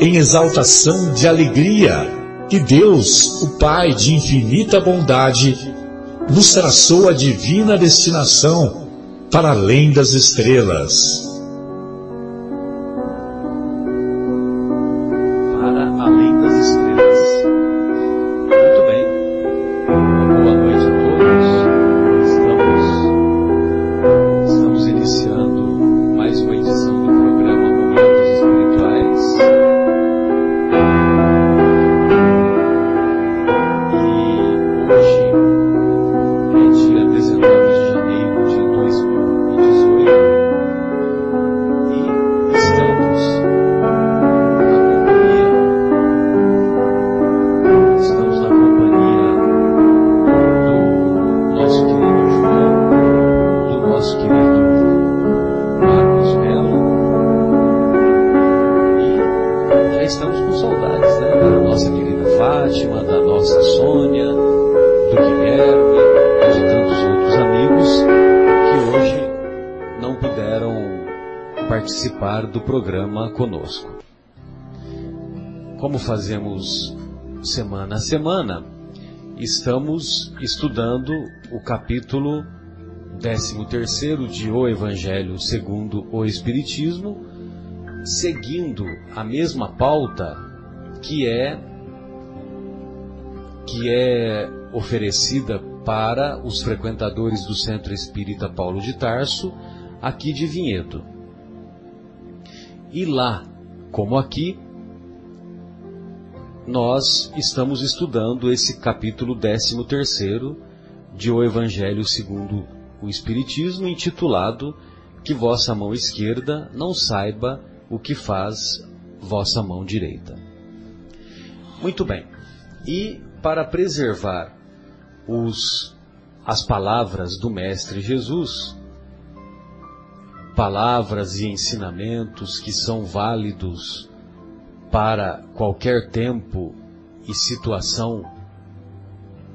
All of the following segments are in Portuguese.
em exaltação de alegria que Deus, o Pai de infinita bondade, nos traçou a divina destinação para além das estrelas. Semana estamos estudando o capítulo 13 de O Evangelho segundo o Espiritismo, seguindo a mesma pauta que é que é oferecida para os frequentadores do Centro Espírita Paulo de Tarso, aqui de Vinhedo. E lá, como aqui, nós estamos estudando esse capítulo 13 de O Evangelho segundo o Espiritismo, intitulado Que vossa mão esquerda não saiba o que faz vossa mão direita. Muito bem. E para preservar os, as palavras do Mestre Jesus, palavras e ensinamentos que são válidos para qualquer tempo e situação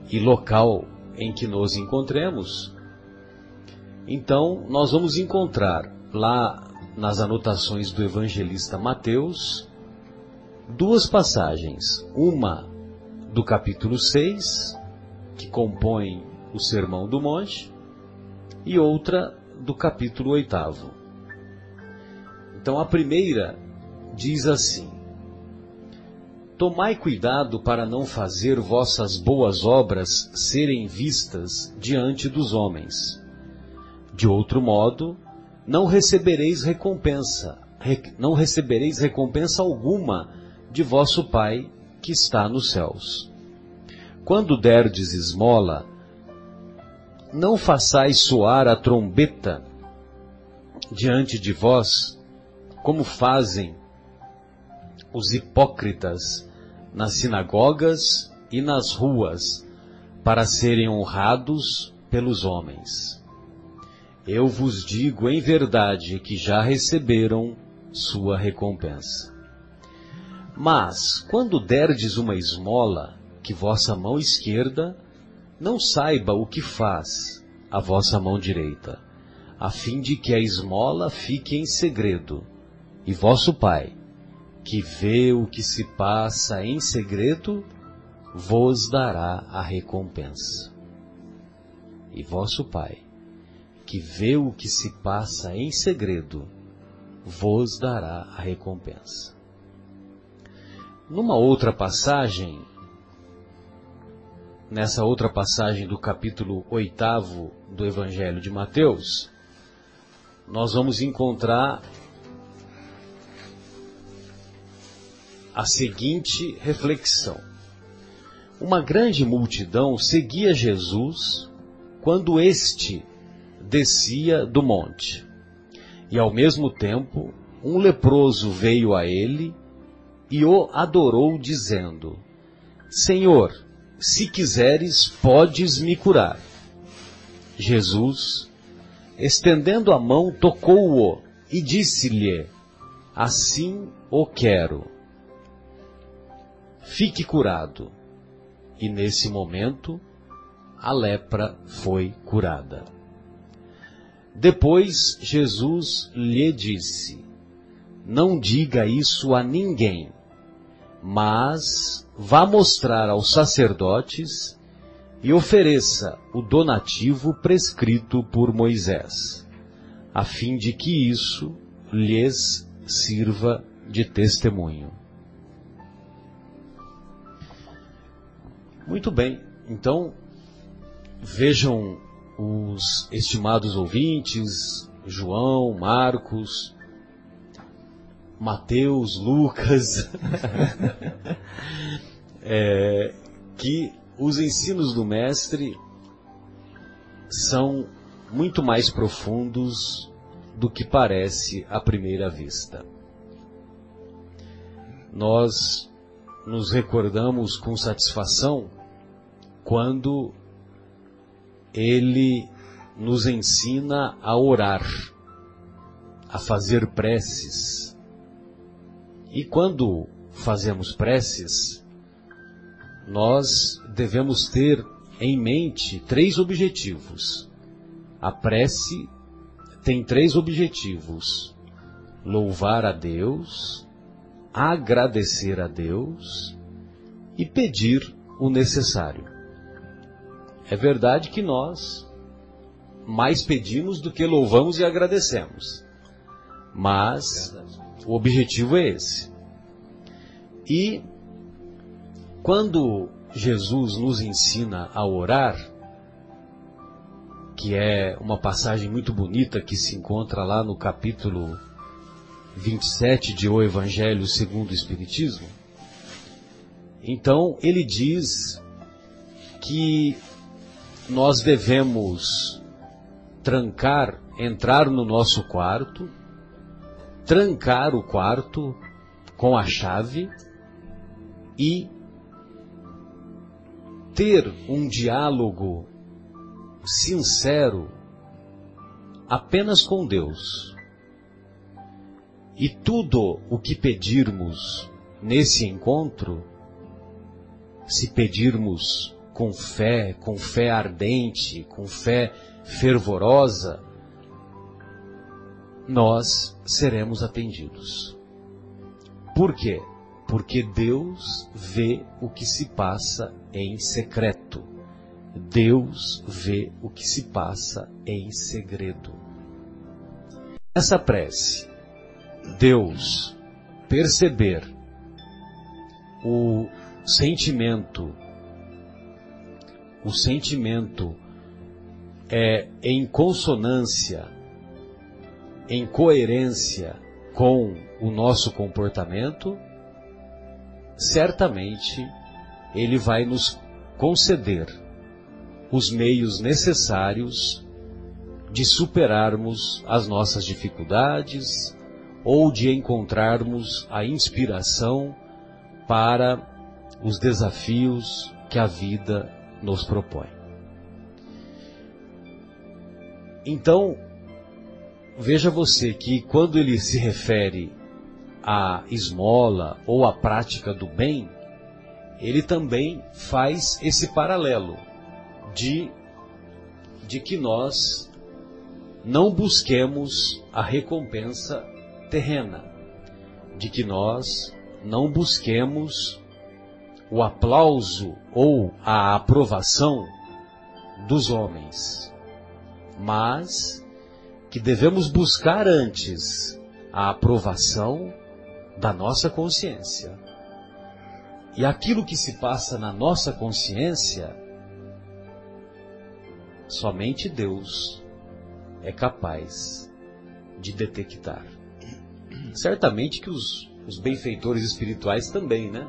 e local em que nos encontremos, então nós vamos encontrar lá nas anotações do evangelista Mateus duas passagens, uma do capítulo 6, que compõe o Sermão do Monte, e outra do capítulo 8. Então a primeira diz assim: Tomai cuidado para não fazer vossas boas obras serem vistas diante dos homens. De outro modo, não recebereis recompensa, não recebereis recompensa alguma de vosso Pai que está nos céus. Quando derdes esmola, não façais soar a trombeta diante de vós, como fazem os hipócritas nas sinagogas e nas ruas, para serem honrados pelos homens. Eu vos digo em verdade que já receberam sua recompensa. Mas, quando derdes uma esmola, que vossa mão esquerda não saiba o que faz a vossa mão direita, a fim de que a esmola fique em segredo, e vosso Pai, que vê o que se passa em segredo, vos dará a recompensa. E vosso Pai, que vê o que se passa em segredo, vos dará a recompensa. Numa outra passagem, nessa outra passagem do capítulo 8 do Evangelho de Mateus, nós vamos encontrar a seguinte reflexão. Uma grande multidão seguia Jesus quando este descia do monte. E ao mesmo tempo, um leproso veio a ele e o adorou, dizendo: Senhor, se quiseres, podes me curar. Jesus, estendendo a mão, tocou-o e disse-lhe: Assim o quero. Fique curado. E nesse momento, a lepra foi curada. Depois Jesus lhe disse: Não diga isso a ninguém, mas vá mostrar aos sacerdotes e ofereça o donativo prescrito por Moisés, a fim de que isso lhes sirva de testemunho. Muito bem, então vejam os estimados ouvintes, João, Marcos, Mateus, Lucas, é, que os ensinos do Mestre são muito mais profundos do que parece à primeira vista. Nós nos recordamos com satisfação quando ele nos ensina a orar, a fazer preces. E quando fazemos preces, nós devemos ter em mente três objetivos. A prece tem três objetivos: louvar a Deus, agradecer a Deus e pedir o necessário. É verdade que nós mais pedimos do que louvamos e agradecemos. Mas o objetivo é esse. E quando Jesus nos ensina a orar, que é uma passagem muito bonita que se encontra lá no capítulo 27 de O Evangelho segundo o Espiritismo, então ele diz que nós devemos trancar, entrar no nosso quarto, trancar o quarto com a chave e ter um diálogo sincero apenas com Deus. E tudo o que pedirmos nesse encontro, se pedirmos com fé, com fé ardente, com fé fervorosa, nós seremos atendidos. Por quê? Porque Deus vê o que se passa em secreto. Deus vê o que se passa em segredo. Essa prece, Deus perceber o sentimento o sentimento é em consonância, em coerência com o nosso comportamento, certamente ele vai nos conceder os meios necessários de superarmos as nossas dificuldades ou de encontrarmos a inspiração para os desafios que a vida nos propõe. Então, veja você que quando ele se refere à esmola ou à prática do bem, ele também faz esse paralelo de, de que nós não busquemos a recompensa terrena, de que nós não busquemos o aplauso ou a aprovação dos homens, mas que devemos buscar antes a aprovação da nossa consciência. E aquilo que se passa na nossa consciência somente Deus é capaz de detectar. Certamente que os, os benfeitores espirituais também, né?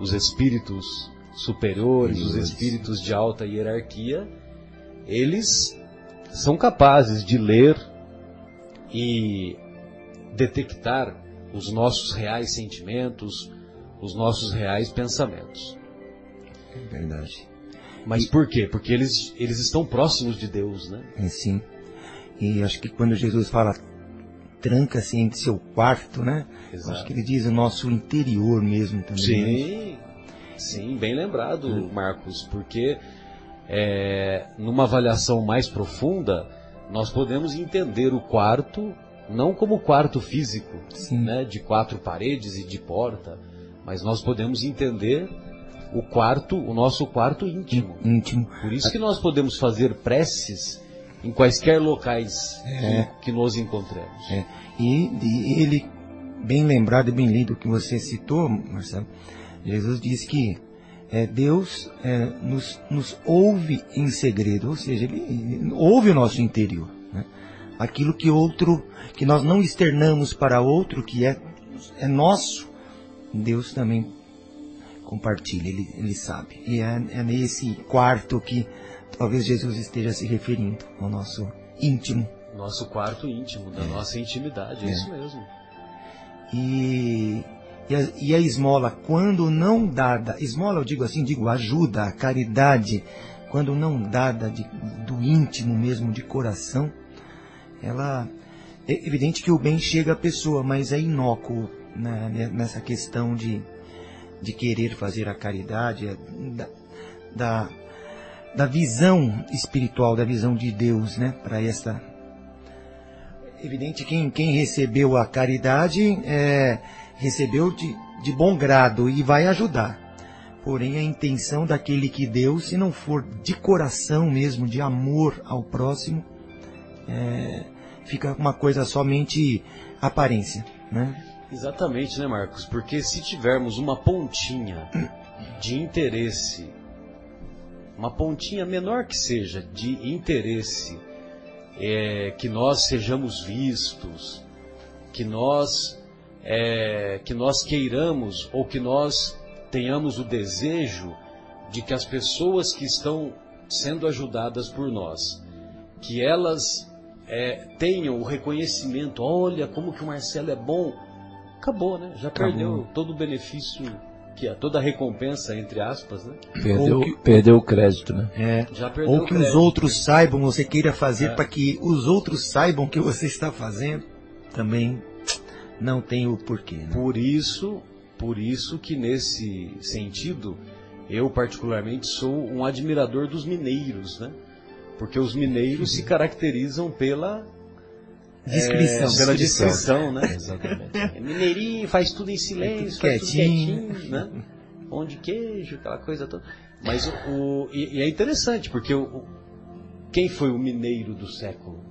Os espíritos superiores, os espíritos de alta hierarquia, eles são capazes de ler e detectar os nossos reais sentimentos, os nossos reais pensamentos. É verdade. Mas e... por quê? Porque eles, eles estão próximos de Deus, né? É, sim. E acho que quando Jesus fala tranca-se em seu quarto, né? Exato. Acho que ele diz o nosso interior mesmo também. Sim, né? sim, bem lembrado, é. Marcos, porque é, numa avaliação mais profunda, nós podemos entender o quarto não como quarto físico, né, de quatro paredes e de porta, mas nós podemos entender o quarto, o nosso quarto íntimo. Íntimo. Por isso que nós podemos fazer preces em quaisquer locais é. que, que, nos encontremos. É. E, e, ele, bem lembrado e bem lido que você citou, Marcelo, Jesus disse que é, Deus é, nos, nos ouve em segredo, ou seja, ele, ele ouve o nosso interior. Né? Aquilo que outro, que nós não externamos para outro, que é, é nosso, Deus também compartilha, ele, ele sabe. E é, é nesse quarto que talvez Jesus esteja se referindo ao nosso íntimo. Nosso quarto íntimo, da é. nossa intimidade, é, é, isso mesmo. E, e a, e, a, esmola, quando não dada, esmola eu digo assim, digo ajuda, caridade, quando não dada de, do íntimo mesmo, de coração, ela, é evidente que o bem chega à pessoa, mas é inócuo né, nessa questão de, de querer fazer a caridade, é, da, da, da visão espiritual, da visão de Deus, né, para esta. Evidente quem quem recebeu a caridade é, recebeu de, de bom grado e vai ajudar. Porém, a intenção daquele que deu, se não for de coração mesmo, de amor ao próximo, é, fica uma coisa somente aparência, né? Exatamente, né, Marcos? Porque se tivermos uma pontinha de interesse, uma pontinha menor que seja de interesse, é, que nós sejamos vistos, que nós é, que nós queiramos ou que nós tenhamos o desejo de que as pessoas que estão sendo ajudadas por nós, que elas é, tenham o reconhecimento, olha como que o Marcelo é bom, acabou, né? Já acabou. perdeu todo o benefício, que é toda a recompensa, entre aspas, né? Perdeu, que, perdeu o crédito, né? É. Já perdeu Ou que os outros saibam, você queira fazer é. para que os outros saibam que você está fazendo, também não tem o porquê. Né? Por isso, por isso que nesse sentido, eu particularmente sou um admirador dos mineiros, né? Porque os mineiros se caracterizam pela Descrição. É, pela descrição, né? Exatamente. É mineirinho, faz tudo em silêncio, faz tudo quietinho, né? Pão de queijo, aquela coisa toda. Mas o, o e, e, é interessante, porque o, quem foi o mineiro do século?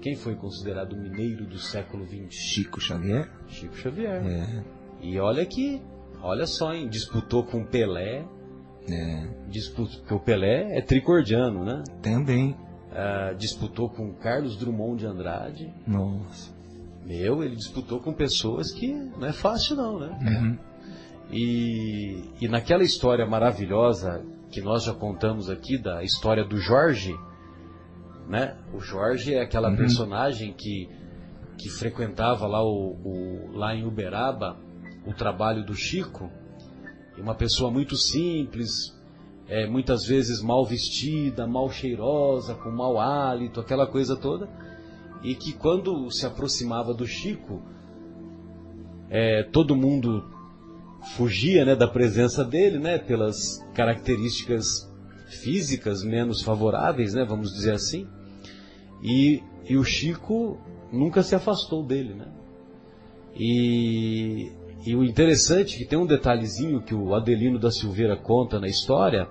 Quem foi considerado o mineiro do século XX? Chico Xavier. Chico Xavier. É. E olha que, olha só, hein, disputou com Pelé. É. Disputou, porque o Pelé é tricordiano, né? Também. Uh, disputou com Carlos Drummond de Andrade. Nossa. Meu, ele disputou com pessoas que não é fácil não, né? Uhum. E, e naquela história maravilhosa que nós já contamos aqui, da história do Jorge, né? O Jorge é aquela uhum. personagem que, que frequentava lá, o, o, lá em Uberaba o trabalho do Chico, uma pessoa muito simples, é, muitas vezes mal vestida, mal cheirosa, com mau hálito, aquela coisa toda, e que quando se aproximava do Chico, é, todo mundo fugia né, da presença dele, né, pelas características físicas menos favoráveis, né, vamos dizer assim, e, e o Chico nunca se afastou dele, né? E, e o interessante é que tem um detalhezinho que o Adelino da Silveira conta na história,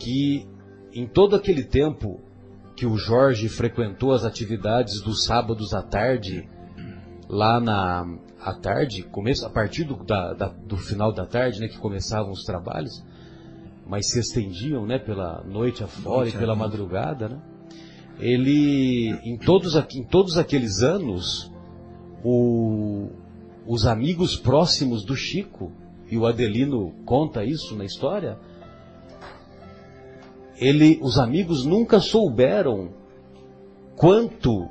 que em todo aquele tempo que o Jorge frequentou as atividades dos sábados à tarde, lá na à tarde, começo, a partir do, da, da, do final da tarde, né, que começavam os trabalhos, mas se estendiam, né, pela noite afora e pela madrugada, né? Ele, em todos, em todos aqueles anos, o, os amigos próximos do Chico, e o Adelino conta isso na história, ele, os amigos nunca souberam quanto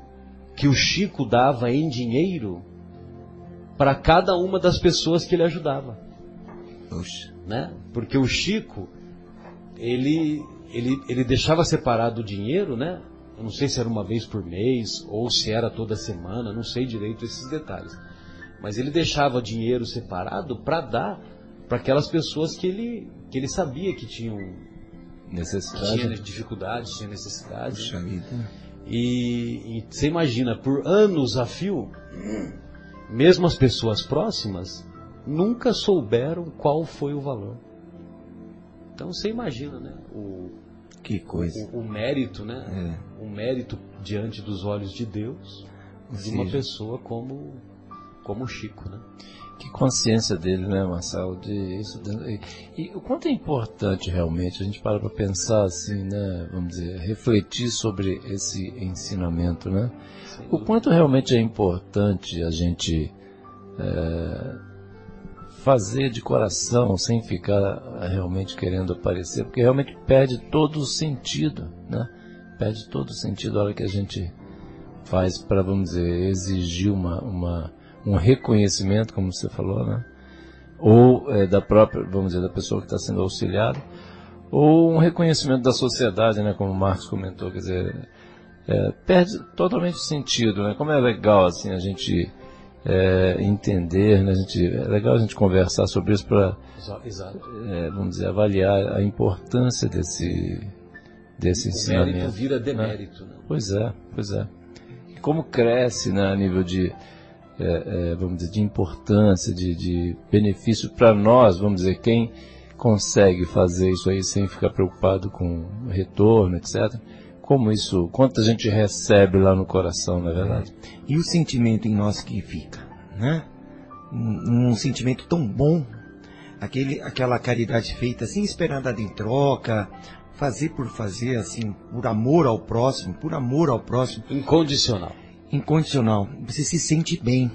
que o Chico dava em dinheiro para cada uma das pessoas que ele ajudava. Puxa. Né? Porque o Chico, ele, ele, ele deixava separado o dinheiro, né? Eu não sei se era uma vez por mês ou se era toda semana, não sei direito esses detalhes. Mas ele deixava dinheiro separado para dar para aquelas pessoas que ele, que ele sabia que tinham necessidade, tinha dificuldades, tinha necessidades. Puxa vida. E, e você imagina, por anos a fio, mesmo as pessoas próximas nunca souberam qual foi o valor. Então você imagina, né? O, que coisa. O, o mérito, né? É. O mérito diante dos olhos de Deus de uma pessoa como como Chico, né? Que consciência dele, né, Marcelo, de isso. E, e, o quanto é importante realmente a gente para para pensar assim, né, vamos dizer, refletir sobre esse ensinamento, né? O quanto realmente é importante a gente é, fazer de coração, sem ficar realmente querendo aparecer, porque realmente perde todo o sentido, né? Perde todo o sentido a hora que a gente faz para, vamos dizer, exigir uma, uma um reconhecimento, como você falou, né? Ou é, da própria, vamos dizer, da pessoa que está sendo auxiliada, ou um reconhecimento da sociedade, né? Como o Marcos comentou, quer dizer, é, perde totalmente o sentido, né? Como é legal assim a gente é, entender, né? A gente, é legal a gente conversar sobre isso para, é, vamos dizer, avaliar a importância desse desse o ensinamento. Mérito vira demérito, né? né? Pois é, pois é. E como cresce, né, a nível de é, é, vamos dizer, de importância, de, de benefício para nós, vamos dizer, quem consegue fazer isso aí sem ficar preocupado com retorno, etc. Como isso, quanto a gente recebe lá no coração, na é verdade? E o sentimento em nós que fica, né? Um, um sentimento tão bom, aquele, aquela caridade feita sem esperar nada em troca, fazer por fazer, assim, por amor ao próximo, por amor ao próximo. Incondicional incondicional. Você se sente bem.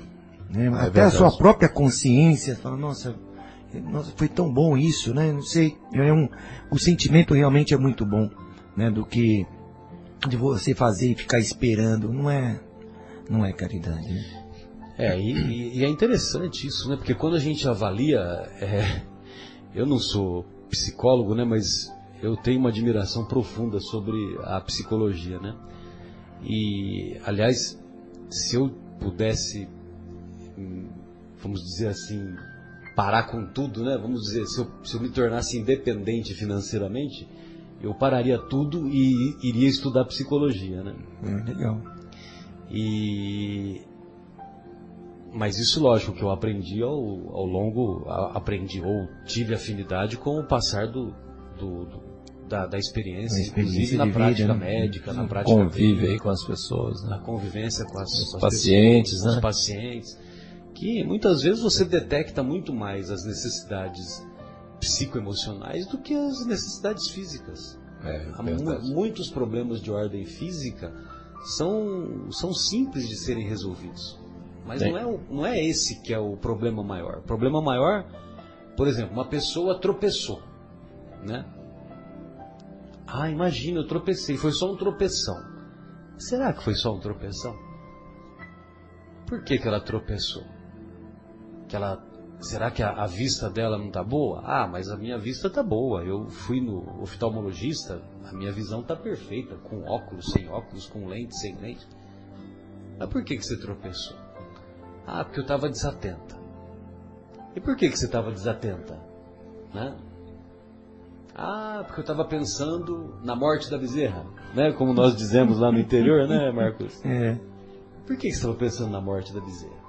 Né? É Até verdade. a sua própria consciência fala, nossa, nossa, foi tão bom isso, né? Não sei. É um, o sentimento realmente é muito bom, né? Do que de você fazer e ficar esperando. Não é, não é caridade. Né? É, e, e, é interessante isso, né? Porque quando a gente avalia, é, eu não sou psicólogo, né? Mas eu tenho uma admiração profunda sobre a psicologia, né? E, aliás, se eu pudesse, hum, vamos dizer assim, parar com tudo, né? Vamos dizer, se eu, se eu me tornasse independente financeiramente, eu pararia tudo e iria estudar psicologia, né? Hum, legal. E mas isso lógico que eu aprendi ao, ao longo, aprendi ou tive afinidade com o passar do, do, do da, da experiência, experiência inclusive na prática vida, né? médica, na prática convive aí com as pessoas, né? na convivência com as, os com as pacientes, pessoas, né? os pacientes, que muitas vezes você detecta muito mais as necessidades psicoemocionais do que as necessidades físicas. É, Há muitos problemas de ordem física são, são simples de serem resolvidos. Mas não é, não é esse que é o problema maior. O problema maior, por exemplo, uma pessoa tropeçou, né? Ah, imagina, eu tropecei, foi só um tropeção. Será que foi só um tropeção? Por que, que ela tropeçou? Que ela, será que a, a vista dela não está boa? Ah, mas a minha vista está boa. Eu fui no oftalmologista, a minha visão está perfeita, com óculos, sem óculos, com lente, sem lente. Mas por que, que você tropeçou? Ah, porque eu estava desatenta. E por que, que você estava desatenta? Né? Ah, porque eu estava pensando na morte da bezerra, né? Como nós dizemos lá no interior, né, Marcos? É. Por que você estava pensando na morte da bezerra?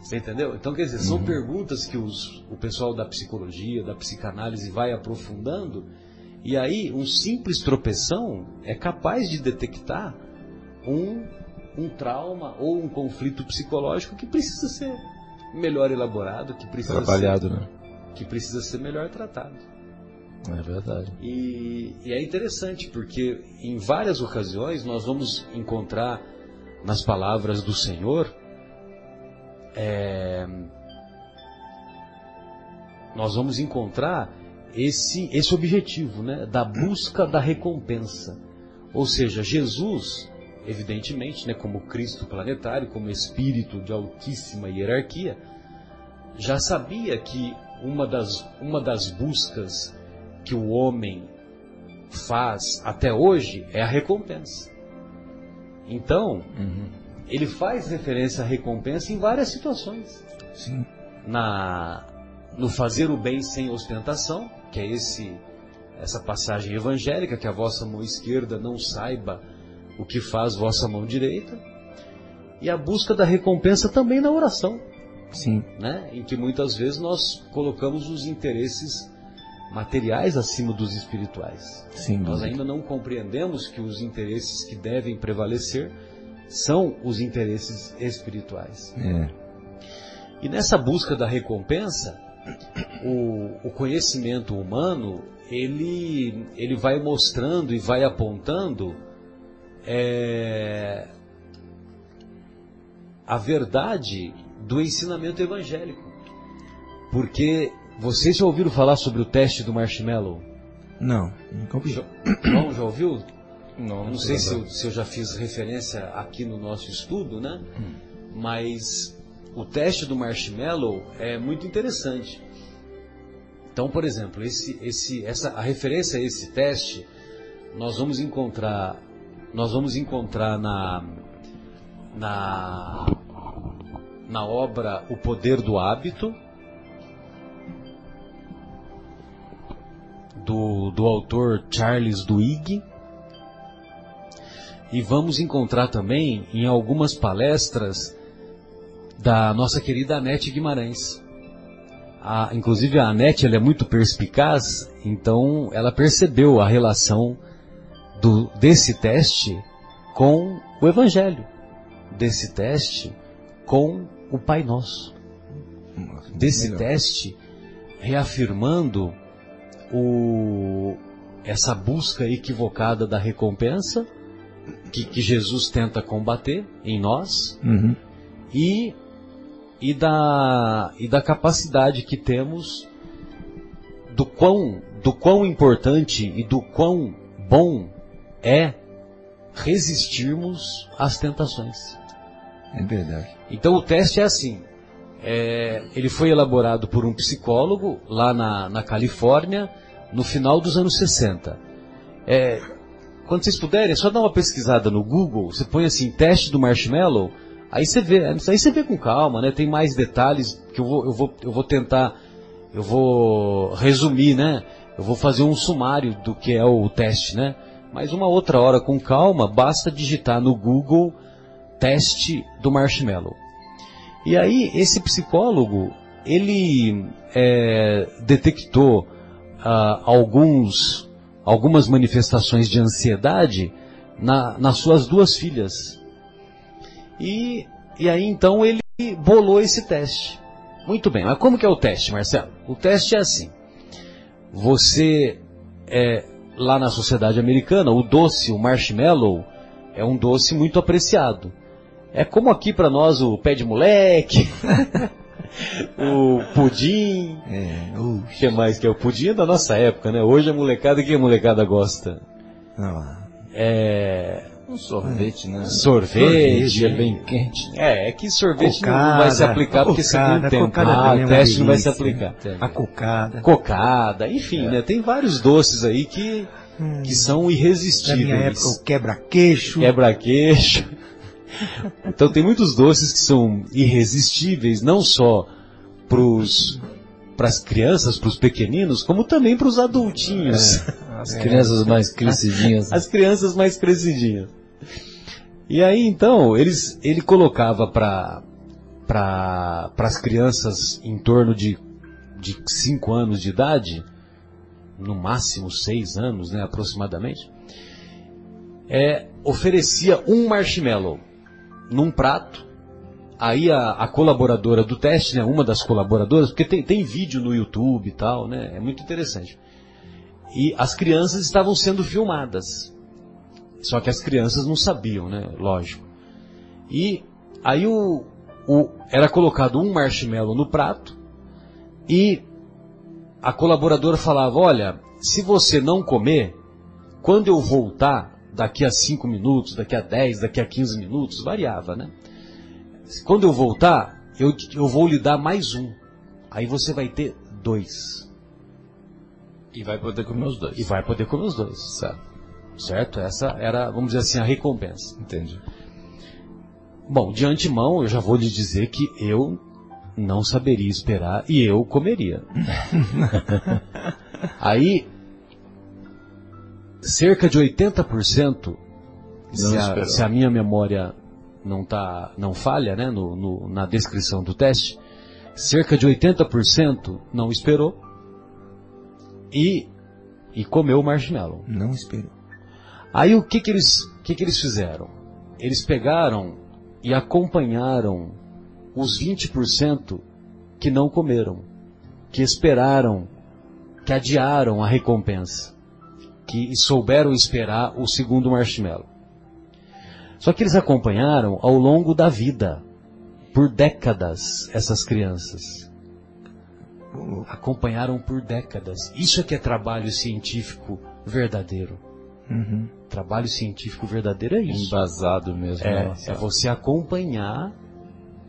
Você entendeu? Então, quer dizer, são uhum. perguntas que os, o pessoal da psicologia, da psicanálise vai aprofundando, e aí um simples tropeção é capaz de detectar um, um trauma ou um conflito psicológico que precisa ser melhor elaborado, que precisa trabalhado, ser, né? Que precisa ser melhor tratado. É verdade. E, e é interessante porque em várias ocasiões nós vamos encontrar nas palavras do Senhor é, nós vamos encontrar esse, esse objetivo, né, da busca da recompensa. Ou seja, Jesus, evidentemente, né, como Cristo planetário, como espírito de altíssima hierarquia, já sabia que uma das, uma das buscas que o homem faz até hoje é a recompensa. Então, Uhum. ele faz referência à recompensa em várias situações. Sim. Na, no fazer o bem sem ostentação, que é esse essa passagem evangélica, que a vossa mão esquerda não saiba o que faz vossa mão direita, e a busca da recompensa também na oração, Sim. né? em que muitas vezes nós colocamos os interesses materiais acima dos espirituais. Sem Nós ainda não compreendemos que os interesses que devem prevalecer são os interesses espirituais. É. E nessa busca da recompensa, o, o conhecimento humano ele, ele vai mostrando e vai apontando é, a verdade do ensinamento evangélico. Porque vocês já ouviram falar sobre o teste do marshmallow? Não, nunca ouvi. João, já ouviu? Não, Eu não sei se eu, se eu já fiz referência aqui no nosso estudo, né? Mas o teste do marshmallow é muito interessante. Então, por exemplo, esse, esse, essa, a referência a esse teste nós vamos encontrar, nós vamos encontrar na, na, na obra O Poder do Hábito, do, do autor Charles Duhigg, e vamos encontrar também em algumas palestras da nossa querida Anete Guimarães. A, inclusive a Anete ela é muito perspicaz, então ela percebeu a relação do, desse teste com o Evangelho, desse teste com o Pai Nosso, desse Melhor. teste reafirmando o, essa busca equivocada da recompensa que, que Jesus tenta combater em nós Uhum. e, e, da, e da capacidade que temos do quão, do quão importante e do quão bom é resistirmos às tentações. É verdade. Então o teste é assim. é, ele foi elaborado por um psicólogo lá na, na Califórnia no final dos anos 60. É, quando vocês puderem, é só dar uma pesquisada no Google, você põe assim, teste do marshmallow, aí você vê, aí você vê com calma, né? Tem mais detalhes que eu vou, eu vou, eu vou tentar, eu vou resumir, né? Eu vou fazer um sumário do que é o teste, né? Mas uma outra hora com calma, basta digitar no Google teste do marshmallow. E aí, esse psicólogo, ele é, detectou ah, alguns, algumas manifestações de ansiedade na- nas suas duas filhas. E, e aí, então, ele bolou esse teste. Muito bem, mas como que é o teste, Marcelo? O teste é assim. Você, é, lá na sociedade americana, o doce, o marshmallow, é um doce muito apreciado. É como aqui para nós o pé de moleque, o pudim, É, o que mais que é o pudim é da nossa época, né? Hoje a molecada, que a molecada gosta? ah, É Um sorvete, né? sorvete, Sorvete, bem quente. É, é que sorvete não- não Cocada, vai se aplicar porque você cocada, tem tempo. cocada Ah, é o teste não vai se delícia. aplicar. a cocada. Cocada, enfim, né? Tem vários doces aí que, Hum, que são na minha época, irresistíveis. o quebra-queixo. Quebra-queixo. Então tem muitos doces que são irresistíveis, não só para as crianças, para os pequeninos, como também para os adultinhos. As crianças mais crescidinhas. as crianças mais crescidinhas. E aí então eles, ele colocava para para as crianças em torno de de 5 anos de idade, no máximo 6 anos, né, aproximadamente, é, oferecia um marshmallow num prato. Aí a, a colaboradora do teste, né, uma das colaboradoras, porque tem, tem vídeo no YouTube e tal, né, é muito interessante E as crianças estavam sendo filmadas. Só que as crianças não sabiam, né? Lógico. E aí o, o, era colocado um marshmallow no prato e a colaboradora falava, olha, se você não comer, quando eu voltar, daqui a 5 minutos, daqui a 10, daqui a 15 minutos, variava, né? Quando eu voltar, eu, eu vou lhe dar mais um. Aí você vai ter dois. E vai poder comer os dois. E vai poder comer os dois. Certo. Certo? Essa era, vamos dizer assim, a recompensa. Entendi. Bom, de antemão, eu já vou lhe dizer que eu não saberia esperar e eu comeria. Aí, cerca de 80%, se a, se a minha memória não, tá, não falha né, no, no, na descrição do teste, cerca de 80% não esperou e, e comeu o marshmallow. Não esperou. Aí o que, que, eles, que, que eles fizeram? Eles pegaram e acompanharam os 20% que não comeram, que esperaram, que adiaram a recompensa, que souberam esperar o segundo marshmallow. Só que eles acompanharam ao longo da vida, por décadas, essas crianças. Acompanharam por décadas. Isso é que é trabalho científico verdadeiro. Uhum. Trabalho científico verdadeiro é isso. Embasado mesmo. É, né? é você acompanhar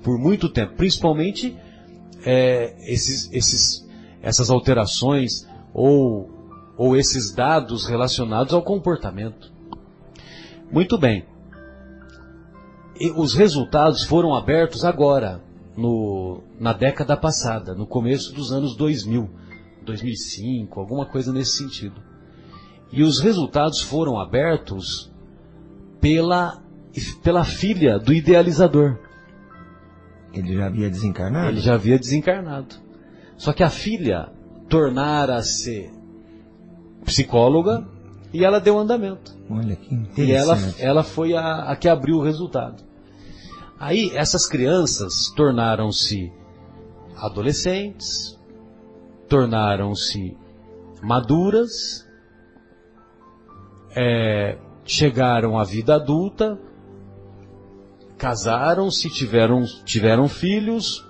por muito tempo, principalmente é, esses, esses, essas alterações ou, ou esses dados relacionados ao comportamento. Muito bem. E os resultados foram abertos agora, no, na década passada, no começo dos anos 2000, 2005, alguma coisa nesse sentido. E os resultados foram abertos pela, pela filha do idealizador. Ele já havia desencarnado? Ele já havia desencarnado. Só que a filha tornara-se psicóloga e ela deu andamento. Olha que E ela, interessante. ela foi a, a que abriu o resultado. Aí essas crianças tornaram-se adolescentes, tornaram-se maduras, é, chegaram à vida adulta, casaram-se, tiveram, tiveram filhos,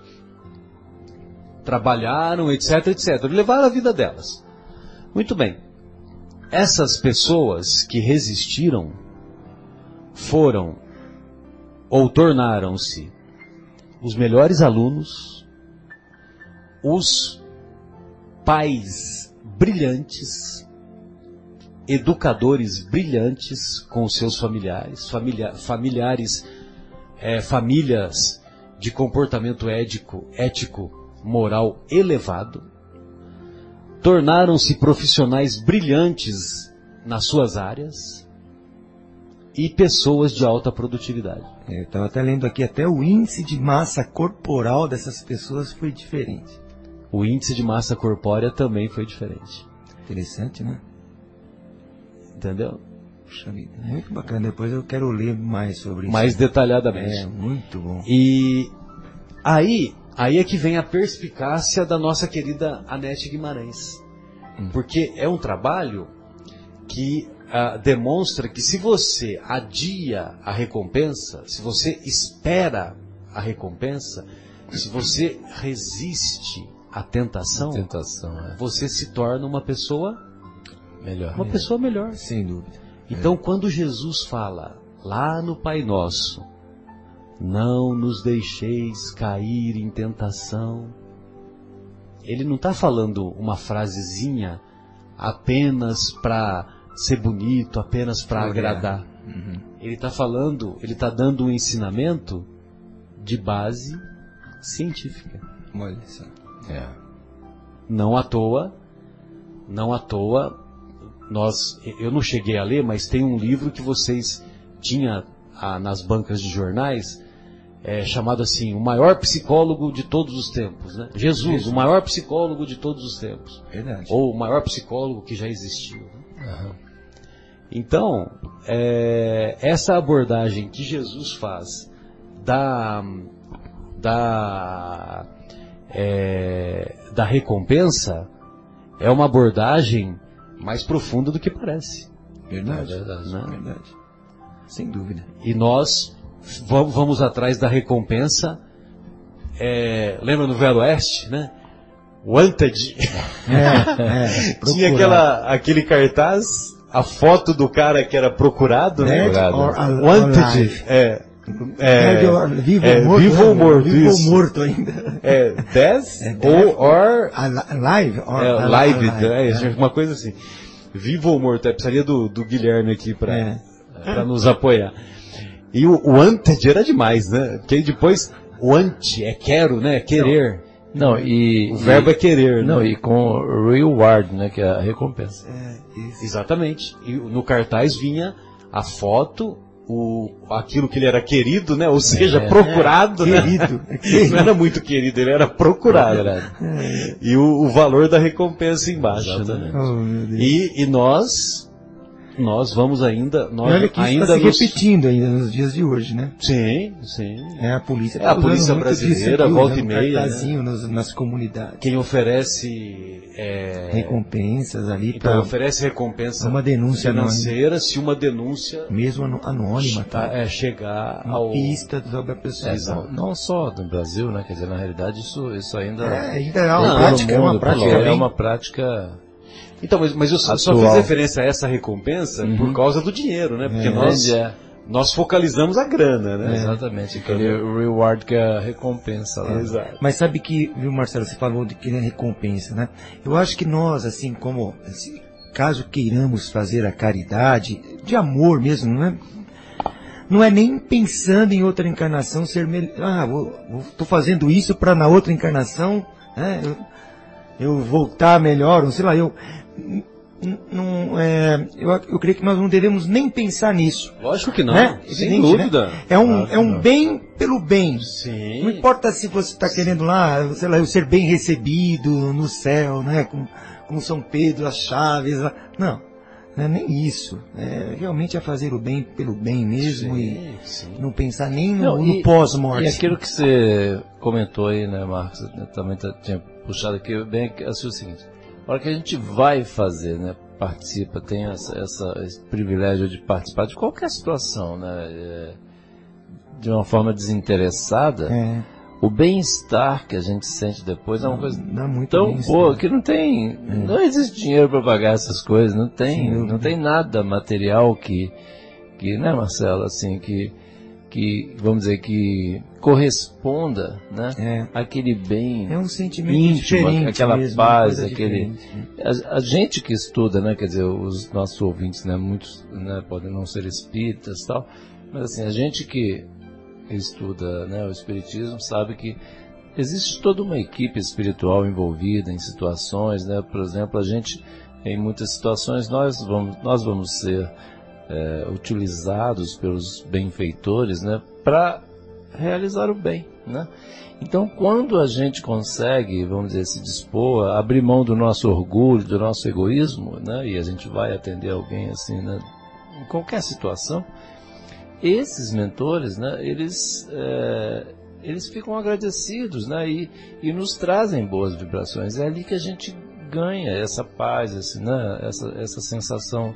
trabalharam, etc, etc. Levaram a vida delas. Muito bem. Essas pessoas que resistiram foram ou tornaram-se os melhores alunos, os pais brilhantes, educadores brilhantes com seus familiares, familia- familiares, eh, famílias de comportamento ético, ético, moral elevado, tornaram-se profissionais brilhantes nas suas áreas e pessoas de alta produtividade. É, estava até lendo aqui, até o índice de massa corporal dessas pessoas foi diferente. O índice de massa corpórea também foi diferente. Interessante, né? Entendeu? Puxa vida, muito bacana. Depois eu quero ler mais sobre Mais isso. detalhadamente. É, muito bom. E aí, aí é que vem a perspicácia da nossa querida Anete Guimarães. Porque é um trabalho que ah, demonstra que se você adia a recompensa, se você espera a recompensa, se você resiste à tentação, Tentação, é. você se torna uma pessoa, Melhor. uma pessoa melhor. Sem dúvida. Então, quando Jesus fala lá no Pai Nosso, não nos deixeis cair em tentação, ele não está falando uma frasezinha apenas para ser bonito, apenas para agradar. Uhum. Ele está falando, ele está dando um ensinamento de base científica. Olha só. É. Não à toa, não à toa, nós, eu não cheguei a ler, mas tem um livro que vocês tinha ah, nas bancas de jornais, é, chamado assim, o maior psicólogo de todos os tempos, né? Jesus, o maior psicólogo de todos os tempos. Verdade. Ou o maior psicólogo que já existiu. né? Então, é, essa abordagem que Jesus faz da, da, é, da recompensa é uma abordagem mais profunda do que parece. Verdade. É verdade. Né? Verdade. Sem dúvida. E nós vamos atrás da recompensa. É, lembra no Velho Oeste, né? Wanted. É, é, Tinha aquela, aquele cartaz, a foto do cara que era procurado, né? Dead or Wanted. alive. É, é, vivo é, ou morto. vivo né? ou morto, Vivo ou isso. morto ainda. é death É ou or Al- Alive? Or é, al- live, alive, é, é. uma coisa assim. Vivo ou morto, é, precisaria do, do Guilherme aqui pra, É. pra nos apoiar. E o wanted era demais, né? Porque depois, want é quero, né? Querer. Não, e. O verbo e, é querer, Não, né? e com reward, né? Que é a recompensa. É, isso. Exatamente. E no cartaz vinha a foto, o, aquilo que ele era querido, né? Ou seja, É. procurado, né? Querido. Não era muito querido, ele era procurado. Procurado. E o, o valor da recompensa embaixo, né? Exatamente. Oh, meu Deus. E, e nós, nós vamos ainda, nós olha que ainda está se nos... repetindo ainda nos dias de hoje, né? Sim, sim. É, a polícia, É, a tá polícia brasileira, volta né? e meia, cartazinho nos- nas comunidades. Quem oferece é, Recompensas ali então para oferece recompensa uma denúncia financeira se uma denúncia mesmo anônima, tá, é, chegar Uma ao pista sobre a pessoa. É, não, só no Brasil, né? Quer dizer, na realidade isso, isso ainda É, ainda é uma prática, é uma mundo, prática porque é bem- uma prática Então, mas, mas eu só, só fiz referência a essa recompensa por causa do dinheiro, né? Porque nós, é, nós focalizamos a grana, né? exatamente aquele reward que é a recompensa lá. Exato. Mas sabe que, viu, Marcelo, você falou de que é recompensa, né? Eu acho que nós, assim como, assim, caso queiramos fazer a caridade, de amor mesmo, não é? Não é nem pensando em outra encarnação ser melhor. Ah, vou, vou, tô fazendo isso para na outra encarnação, né? Eu, eu voltar melhor, ou sei lá, eu. Não, é, eu, eu creio que nós não devemos nem pensar nisso. Lógico que não, né? sem Evidente, dúvida. né? É um, é um não. bem pelo bem. Sim. Não importa se você está querendo lá, sei lá, eu ser bem recebido no céu, né? Com, com São Pedro, as chaves. lá. Não, não é nem isso. É, realmente é fazer o bem pelo bem mesmo e Sim, sim. não pensar nem no, no pós-morte. E aquilo que você comentou aí, né, Marcos, eu também tá- tinha puxado aqui, bem assim, o seguinte, a hora que a gente vai fazer, né, participa, tem essa, essa- esse privilégio de participar de qualquer situação, né, é, de uma forma desinteressada, É, o bem-estar que a gente sente depois é uma coisa dá muito tão boa sim. que não tem, não existe dinheiro para pagar essas coisas, não tem, dúvida. não tem nada material que, que, né, Marcelo, assim, que, que, vamos dizer, que corresponda, né, É, aquele bem é um sentimento íntimo, aquela mesmo, paz, aquele, a, a gente que estuda, né, quer dizer, os nossos ouvintes, né, muitos, né, podem não ser espíritas tal, mas assim, a gente que estuda, né, o espiritismo sabe que existe toda uma equipe espiritual envolvida em situações, né, por exemplo, a gente, em muitas situações, nós vamos, nós vamos ser é, utilizados pelos benfeitores, né, para realizar o bem, né? Então, quando a gente consegue, vamos dizer, se dispor abrir mão do nosso orgulho, do nosso egoísmo, né, e a gente vai atender alguém assim, né, em qualquer situação, esses mentores, né, eles, é, eles ficam agradecidos, né, e, e nos trazem boas vibrações. É ali que a gente ganha essa paz, esse, né, essa, essa sensação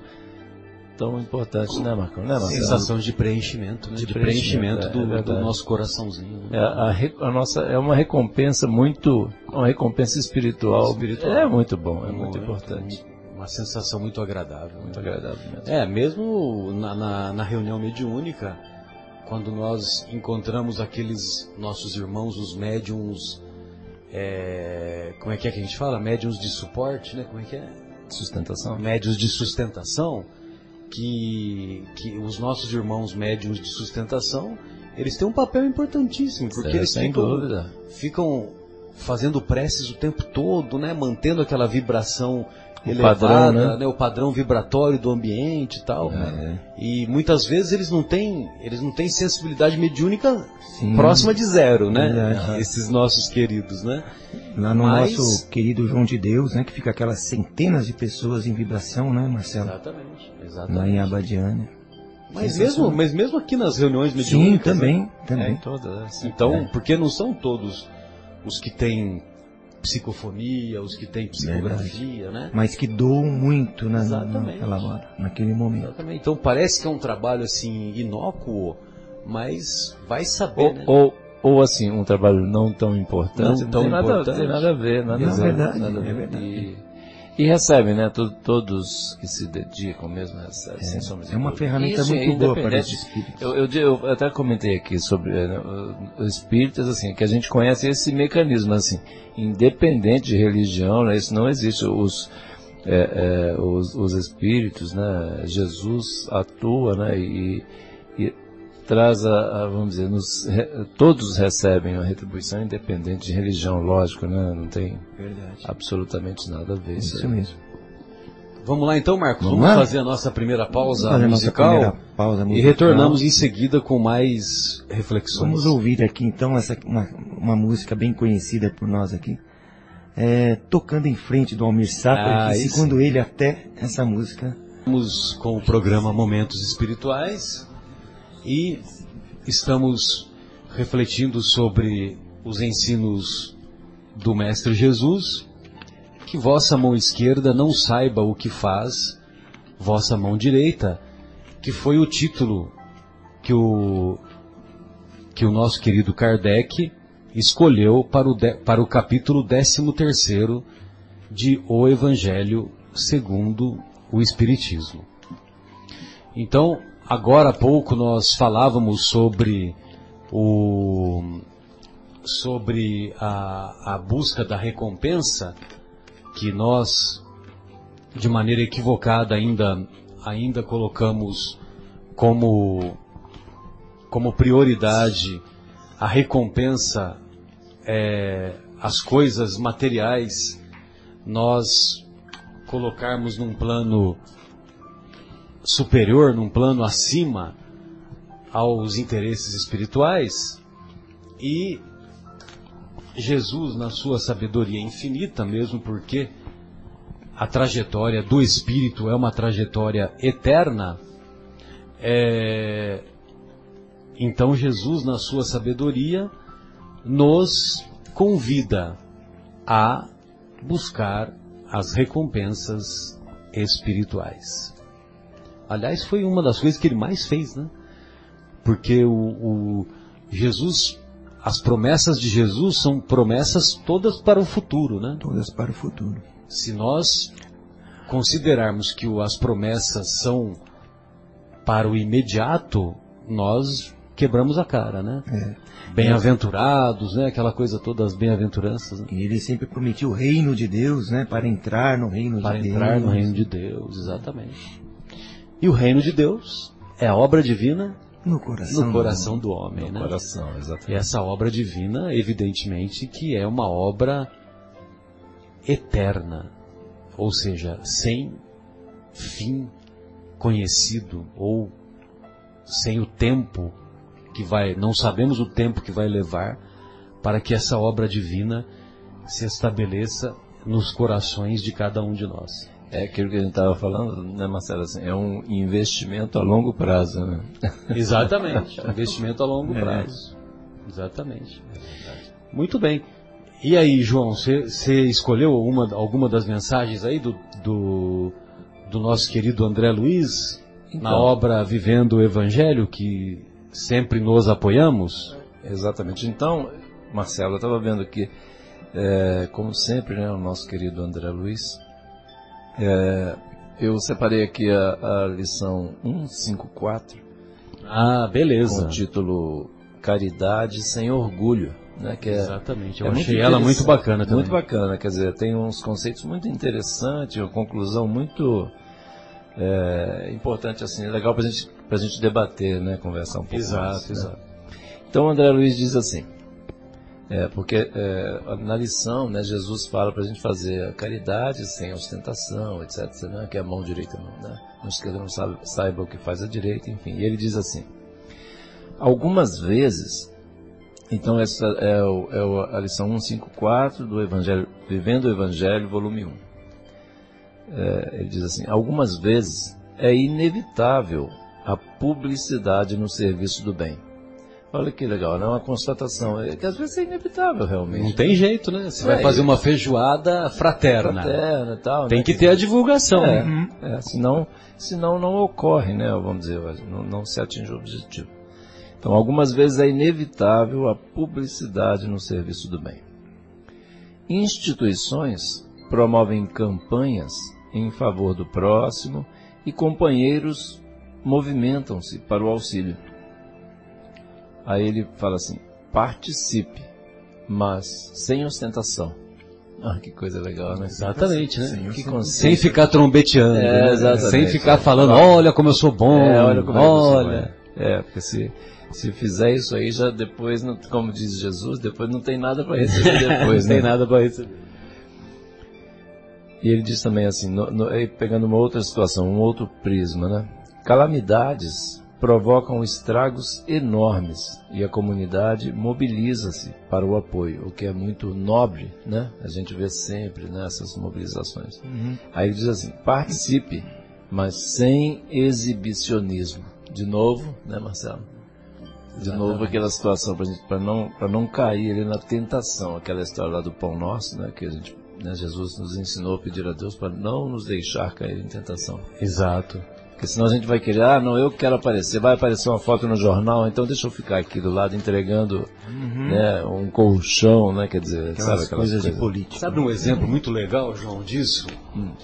tão importante, né, Marcão? Né, Marcelo? Sensação de preenchimento, né? De de, preenchimento, preenchimento, é, do, é do nosso coraçãozinho. né? É, a, a nossa é uma recompensa muito, uma recompensa espiritual. Espiritual. É muito bom, é muito Muito, importante, Uma sensação muito agradável. né? muito agradável mesmo. É, mesmo na, na, na reunião mediúnica, quando nós encontramos aqueles nossos irmãos, os médiums, é, como é que é que a gente fala? Médiums de suporte, né? Como é que é? Sustentação. Médios de sustentação, que, que os nossos irmãos médiums de sustentação, eles têm um papel importantíssimo, porque É, eles ficam, ficam fazendo preces o tempo todo, né? Mantendo aquela vibração O elevada, padrão, né? O padrão vibratório do ambiente e tal. É. E muitas vezes eles não têm, eles não têm sensibilidade mediúnica Sim. próxima de zero, né? Verdade. Esses nossos queridos, né? Lá no Mas- nosso querido João de Deus, né? Que fica aquelas centenas de pessoas em vibração, né, Marcelo? Exatamente. Lá Exatamente. em Abadiânia. Mas mesmo, mas mesmo aqui nas reuniões Sim, mediúnicas, né? também, É, também. em todas. assim. Então, É. porque não são todos os que têm psicofonia, os que têm psicografia, né? Mas que doam muito na, Exatamente. naquela hora, naquele momento. Exatamente. Então parece que é um trabalho assim inócuo, mas vai saber, Ou, né? ou, ou, assim, um trabalho não tão importante, Não tão tem, nada, importante. tem nada a ver, nada É a ver. verdade, nada é ver. verdade. E, e recebem, né? To- todos que se dedicam mesmo recebem, sem sombra de É uma ferramenta Isso, muito boa para os espíritos. Eu, eu, eu até comentei aqui sobre né, espíritas, assim, que a gente conhece esse mecanismo, assim, independente de religião, né, isso não existe. Os, eh, eh, os, os espíritos, né, Jesus atua, né, e traz a, a, vamos dizer, nos, re- todos recebem a retribuição independente de religião, lógico, né, não tem Verdade. absolutamente nada a ver isso, Isso aí. mesmo. Vamos lá então, Marcos. Vamos Vamos, fazer a nossa primeira pausa musical primeira pausa e musical. retornamos em seguida com mais reflexões. Vamos ouvir aqui então essa uma, uma música bem conhecida por nós aqui. É, tocando em frente do Almir Sater, Ah, segundo ele até essa música Estamos com o programa Momentos Espirituais e estamos refletindo sobre os ensinos do Mestre Jesus. Que vossa mão esquerda não saiba o que faz vossa mão direita, que foi o título que o, que o nosso querido Kardec escolheu para o, de- para o capítulo 13 de O Evangelho segundo o Espiritismo. Então, agora há pouco nós falávamos sobre o sobre a, a busca da recompensa que nós de maneira equivocada ainda ainda colocamos como como prioridade a recompensa é, as coisas materiais. Nós colocarmos num plano superior, num plano acima aos interesses espirituais e Jesus, na sua sabedoria infinita, mesmo porque a trajetória do espírito é uma trajetória eterna, é, então Jesus, na sua sabedoria, nos convida a buscar as recompensas espirituais. Aliás, foi uma das coisas que ele mais fez, né? Porque o, o Jesus, as promessas de Jesus são promessas todas para o futuro, né? todas para o futuro. Se nós considerarmos que as promessas são para o imediato, nós quebramos a cara, né? É. Bem-aventurados, né? Aquela coisa toda, as bem-aventuranças, né? E ele sempre prometiu o reino de Deus, né? Para entrar no reino para de entrar Deus. no reino de Deus, exatamente. E o reino de Deus é a obra divina no coração. no coração do homem, No né? coração, E exatamente. essa obra divina, evidentemente, que é uma obra eterna, ou seja, sem fim conhecido ou sem o tempo que vai, não sabemos o tempo que vai levar para que essa obra divina se estabeleça nos corações de cada um de nós. É aquilo que a gente estava falando, né, Marcelo? Assim, é um investimento a longo prazo, né? Exatamente. Investimento a longo É. prazo. Exatamente. Muito bem. E aí, João, você escolheu uma, alguma das mensagens aí do, do, do nosso querido André Luiz na Então. obra Vivendo o Evangelho, que sempre nos apoiamos? Exatamente. Então, Marcelo, eu estava vendo aqui, é, como sempre, né, o nosso querido André Luiz, é, eu separei aqui a, a lição 154, Ah, com beleza. o título Caridade sem Orgulho, né, que é, Exatamente. Eu é muito achei ela muito bacana também. Muito bacana, quer dizer, tem uns conceitos muito interessantes, uma conclusão muito é, importante, assim, legal para gente, a gente debater, né, conversar um pouco Exato, mais. né? exato. Então o André Luiz diz assim, é, porque é, na lição, né, Jesus fala para a gente fazer a caridade sem ostentação, etc, né, que a mão direita não, né, a esquerda não sabe, saiba o que faz a direita, enfim. E ele diz assim, algumas vezes, então essa é, o- é a lição 154 do Evangelho, Vivendo o Evangelho, volume 1. É, ele diz assim, algumas vezes é inevitável a publicidade no serviço do bem Olha que legal, né? Uma constatação. É que às vezes é inevitável, realmente. Não tem jeito, né? Você É, vai fazer uma feijoada fraterna. Fraterna e tal, Tem né? que ter a divulgação. É, né? é, senão, senão não ocorre, né? Vamos dizer, não, não se atinge o objetivo. Então, algumas vezes é inevitável a publicidade no serviço do bem. Instituições promovem campanhas em favor do próximo e companheiros movimentam-se para o auxílio. Aí ele fala assim: participe, mas sem ostentação. Ah, que coisa legal, né? Exatamente, né? Sim, que Sem ficar trombeteando, É, né? sem ficar falando, olha como eu sou bom, É, olha como é que eu sou, olha. é. É, porque se, se fizer isso aí, já depois, não, como diz Jesus, depois não tem nada para receber depois, não tem né? nada para receber. E ele diz também assim, no- no- pegando uma outra situação, um outro prisma, né? Calamidades provocam estragos enormes e a comunidade mobiliza-se para o apoio, o que é muito nobre, né? A gente vê sempre nessas mobilizações. Aí ele diz assim, participe, mas sem exibicionismo. De novo, né, Marcelo? De novo aquela situação para não para não cair ali na tentação, aquela história lá do pão nosso, né, que a gente, né, Jesus nos ensinou a pedir a Deus para não nos deixar cair em tentação. Exato. Porque senão a gente vai querer, ah, não, eu quero aparecer, vai aparecer uma foto no jornal, então deixa eu ficar aqui do lado entregando, né, um colchão, né, quer dizer, Aquelas sabe aquelas coisas coisas. de política. Sabe um exemplo muito legal, João, disso?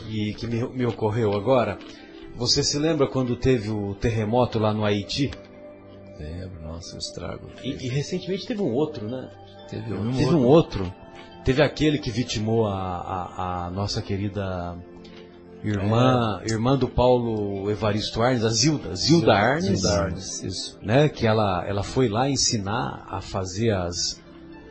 E que me, me ocorreu agora? Você se lembra quando teve o terremoto lá no Haiti? Lembro, nossa, o estrago. E, e recentemente teve um outro, né? Teve um Teve um outro. Teve aquele que vitimou a, a, a nossa querida irmã, irmã do Paulo Evaristo Arnes, a Zilda, Zilda Arnes, Zilda Arnes, isso. né? Que ela, ela foi lá ensinar a fazer as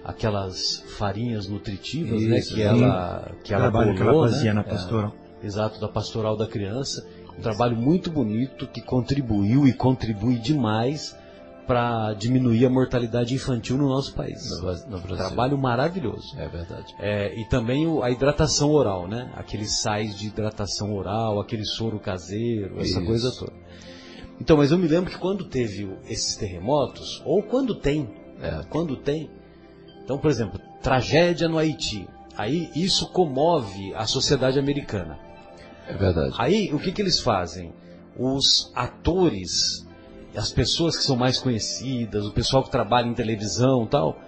aquelas farinhas nutritivas, né? Isso, Que sim. ela que ela trabalho que ela bolou, fazia né? na pastoral. Exato, da pastoral da criança. Um trabalho muito bonito que contribuiu e contribui demais para diminuir a mortalidade infantil no nosso país. No, no. Trabalho maravilhoso. É verdade. É, e também o- a hidratação oral, né? Aqueles sais de hidratação oral, aquele soro caseiro, essa Isso. coisa toda. Então, mas eu me lembro que quando teve esses terremotos, ou quando tem, É. quando tem, então, por exemplo, tragédia no Haiti, aí isso comove a sociedade americana. É verdade. Aí, o que, que eles fazem? Os atores, as pessoas que são mais conhecidas, o pessoal que trabalha em televisão e tal,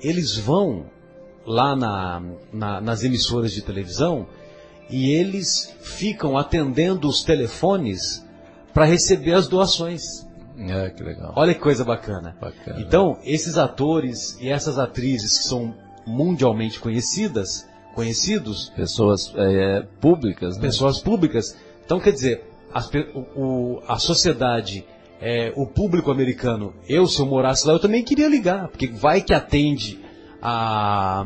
eles vão lá na- na- nas emissoras de televisão e eles ficam atendendo os telefones para receber as doações. É, que legal. Olha que coisa bacana. Bacana. Então, esses atores e essas atrizes que são mundialmente conhecidas, conhecidos, Pessoas é, públicas, né? pessoas públicas. Então, quer dizer, as o- a sociedade, é, o público americano, eu, se eu morasse lá, eu também queria ligar, porque vai que atende a.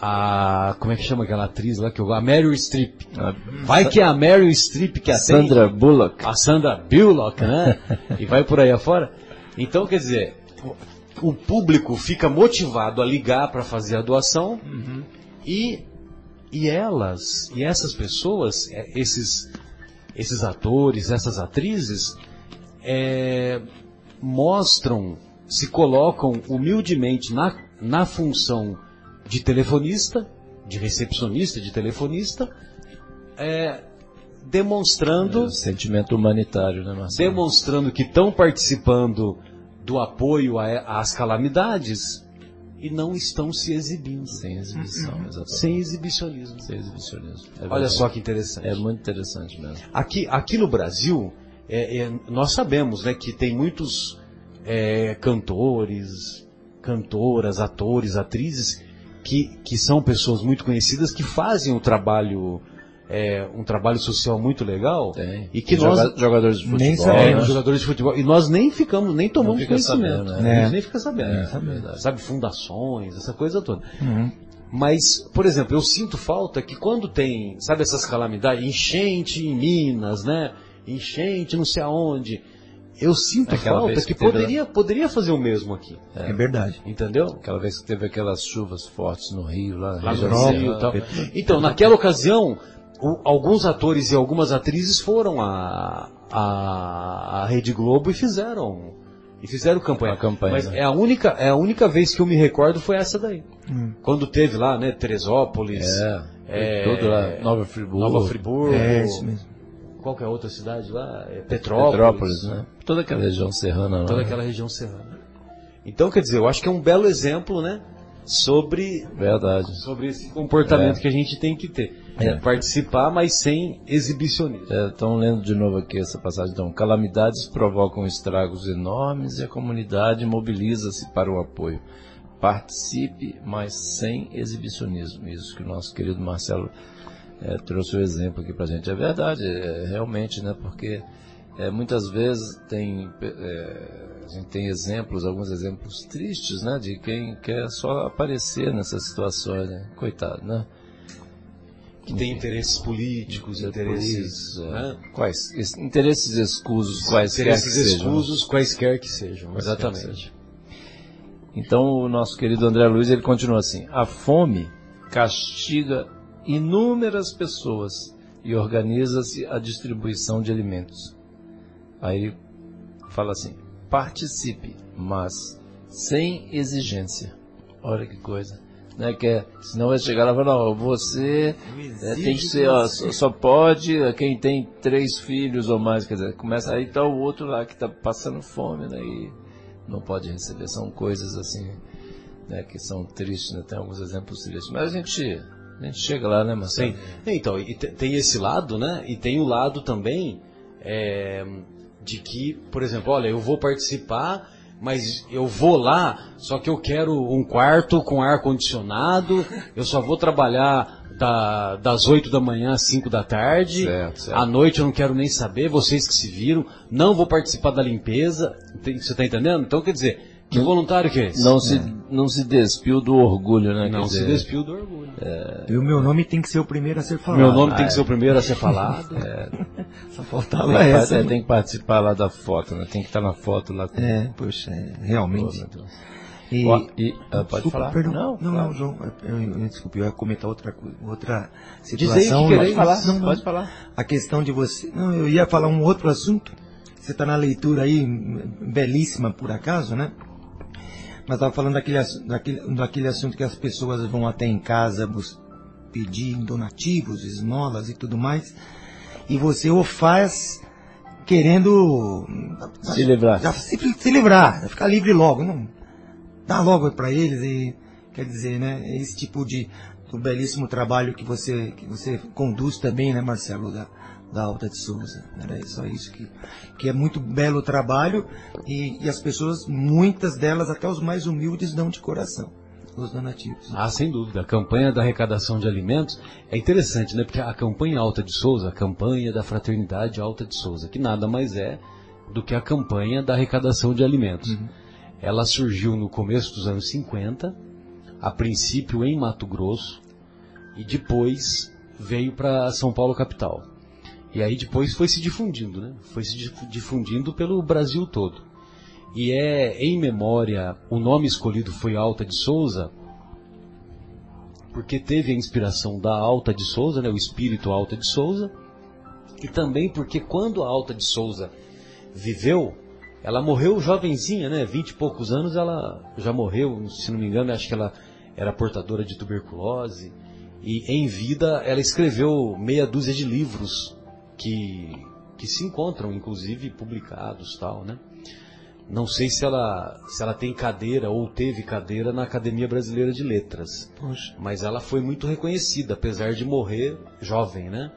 a como é que chama aquela atriz lá que eu A Meryl Streep. Vai que é a Meryl Streep que atende. Sandra Bullock. A Sandra Bullock, né? e vai por aí afora. Então, quer dizer, o, público fica motivado a ligar para fazer a doação e, e elas, e essas pessoas, é, esses, esses atores, essas atrizes, é, mostram, se colocam humildemente na, na função de telefonista, de recepcionista, de telefonista, é, demonstrando O sentimento humanitário, né, Marcelo? demonstrando que estão participando do apoio às calamidades e não estão se exibindo. Sem exibição, exatamente. Sem exibicionismo. Sem exibicionismo. É Olha só que interessante. É muito interessante mesmo. Aqui, aqui no Brasil, é, é, nós sabemos né, que tem muitos é, cantores, cantoras, atores, atrizes que, que são pessoas muito conhecidas que fazem um trabalho, é, um trabalho social muito legal Tem. e que Tem nós joga- jogadores de futebol. Nem É, sabemos. né? jogadores de futebol. E nós nem ficamos, nem tomamos fica conhecimento. sabendo, né? A gente nem fica sabendo. É, sabe? verdade. Sabe, fundações, essa coisa toda. Uhum. Mas, por exemplo, eu sinto falta que quando tem, sabe, essas calamidades, enchente em Minas, né? Enchente não sei aonde. Eu sinto Aquela falta que, que teve- poderia, poderia fazer o mesmo aqui. É verdade. Entendeu? Aquela vez que teve aquelas chuvas fortes no Rio, lá, Lá no Rio e tal. Então, naquela ocasião, o- alguns atores e algumas atrizes foram à, à, à Rede Globo e fizeram E fizeram campanha. A campanha, Mas né? é a única, é a única vez que eu me recordo foi essa daí. Hum. Quando teve lá, né, Teresópolis, É, É, tudo lá, Nova Friburgo. Nova Friburgo, É, isso mesmo. Qual é a outra cidade lá? É Petrópolis. Petrópolis, né? Toda aquela região serrana lá. Toda né? aquela região serrana. Então, quer dizer, eu acho que é um belo exemplo, né, sobre Verdade. sobre esse comportamento É. que a gente tem que ter. É. Participar, mas sem exibicionismo. Estão lendo de novo aqui essa passagem. Então, calamidades provocam estragos enormes e a comunidade mobiliza-se para o apoio. Participe, mas sem exibicionismo. Isso que o nosso querido Marcelo eh, trouxe o exemplo aqui para a gente. É verdade, é, realmente, né? Porque eh, muitas vezes tem, eh, a gente tem exemplos, alguns exemplos tristes, né? De quem quer só aparecer nessas situações, né? Coitado, né? Que tem interesses políticos, interesses. Políticos, é. né? Quais? es- Interesses escusos, quaisquer Interesses que sejam. escusos, quaisquer que sejam. Quaisquer que Exatamente. Então o nosso querido André Luiz ele continua assim: a fome castiga inúmeras pessoas e organiza-se a distribuição de alimentos. Aí ele fala assim: participe, mas sem exigência. Olha que coisa. Né, que é, senão vai chegar lá e falar, não, você é, tem que ser, ó, só, só pode quem tem três filhos ou mais, quer dizer, começa aí tá o outro lá que está passando fome, né, e não pode receber. São coisas assim, né, que são tristes, né, tem alguns exemplos tristes. Mas a gente, a gente chega lá, né, Marcelo? Sim. Então, e te- tem esse lado, né? E tem o lado também é, de que, por exemplo, olha, eu vou participar, mas eu vou lá, só que eu quero um quarto com ar condicionado, eu só vou trabalhar da- das 8 da manhã às 5 da tarde, Certo, certo. à noite eu não quero nem saber, vocês que se viram, não vou participar da limpeza, Tem- você está entendendo? Então, quer dizer, que voluntário que é esse? Não se, não se despiu do orgulho, né? Não quer se dizer, despiu do orgulho. E o meu nome tem que ser o primeiro a ser falado. Meu nome tem Ah, que é. ser o primeiro a ser falado. Só Tem faltava par- essa. é, tem que participar lá da foto, né? Tem que estar na foto lá com É, poxa, é, Oh, realmente. Deus. E, Ó, e, ah, pode desculpa, falar? Perdão. Não, Não, claro. não, João. Eu, eu, eu- desculpe, eu ia comentar outra, coisa- outra Diz aí o situação. que querer. Pode falar, Não, não. pode falar. A questão de você. Não, eu ia falar um outro assunto. Você está na leitura aí, belíssima por acaso, né? Mas estava falando daquele, daquele, daquele assunto que as pessoas vão até em casa pedir donativos, esmolas e tudo mais. E você o faz querendo Se livrar. já se, se livrar, já ficar livre logo, não dá logo para eles e quer dizer, né, esse tipo de do belíssimo trabalho que você que você conduz também, né, Marcelo da, da Alta de Souza. Era só isso que que é muito belo trabalho e, e as pessoas, muitas delas, até os mais humildes, dão de coração os donativos. Ah, sem dúvida. A campanha da arrecadação de alimentos é interessante, né? Porque a campanha Alta de Souza, a campanha da Fraternidade Alta de Souza, que nada mais é do que a campanha da arrecadação de alimentos. Ela surgiu no começo dos anos 50, a princípio em Mato Grosso, e depois veio para São Paulo capital. E aí depois foi se difundindo, né? Foi se dif- difundindo pelo Brasil todo. E é em memória, o nome escolhido foi Alta de Souza, porque teve a inspiração da Alta de Souza, né, o espírito Alta de Souza, e também porque quando a Alta de Souza viveu, ela morreu jovenzinha, né, 20 e poucos anos ela já morreu, se não me engano, acho que ela era portadora de tuberculose, e em vida ela escreveu meia dúzia de livros que, que se encontram, inclusive, publicados tal, né. Não sei se ela, se ela tem cadeira ou teve cadeira na Academia Brasileira de Letras. Poxa. Mas ela foi muito reconhecida, apesar de morrer jovem, né?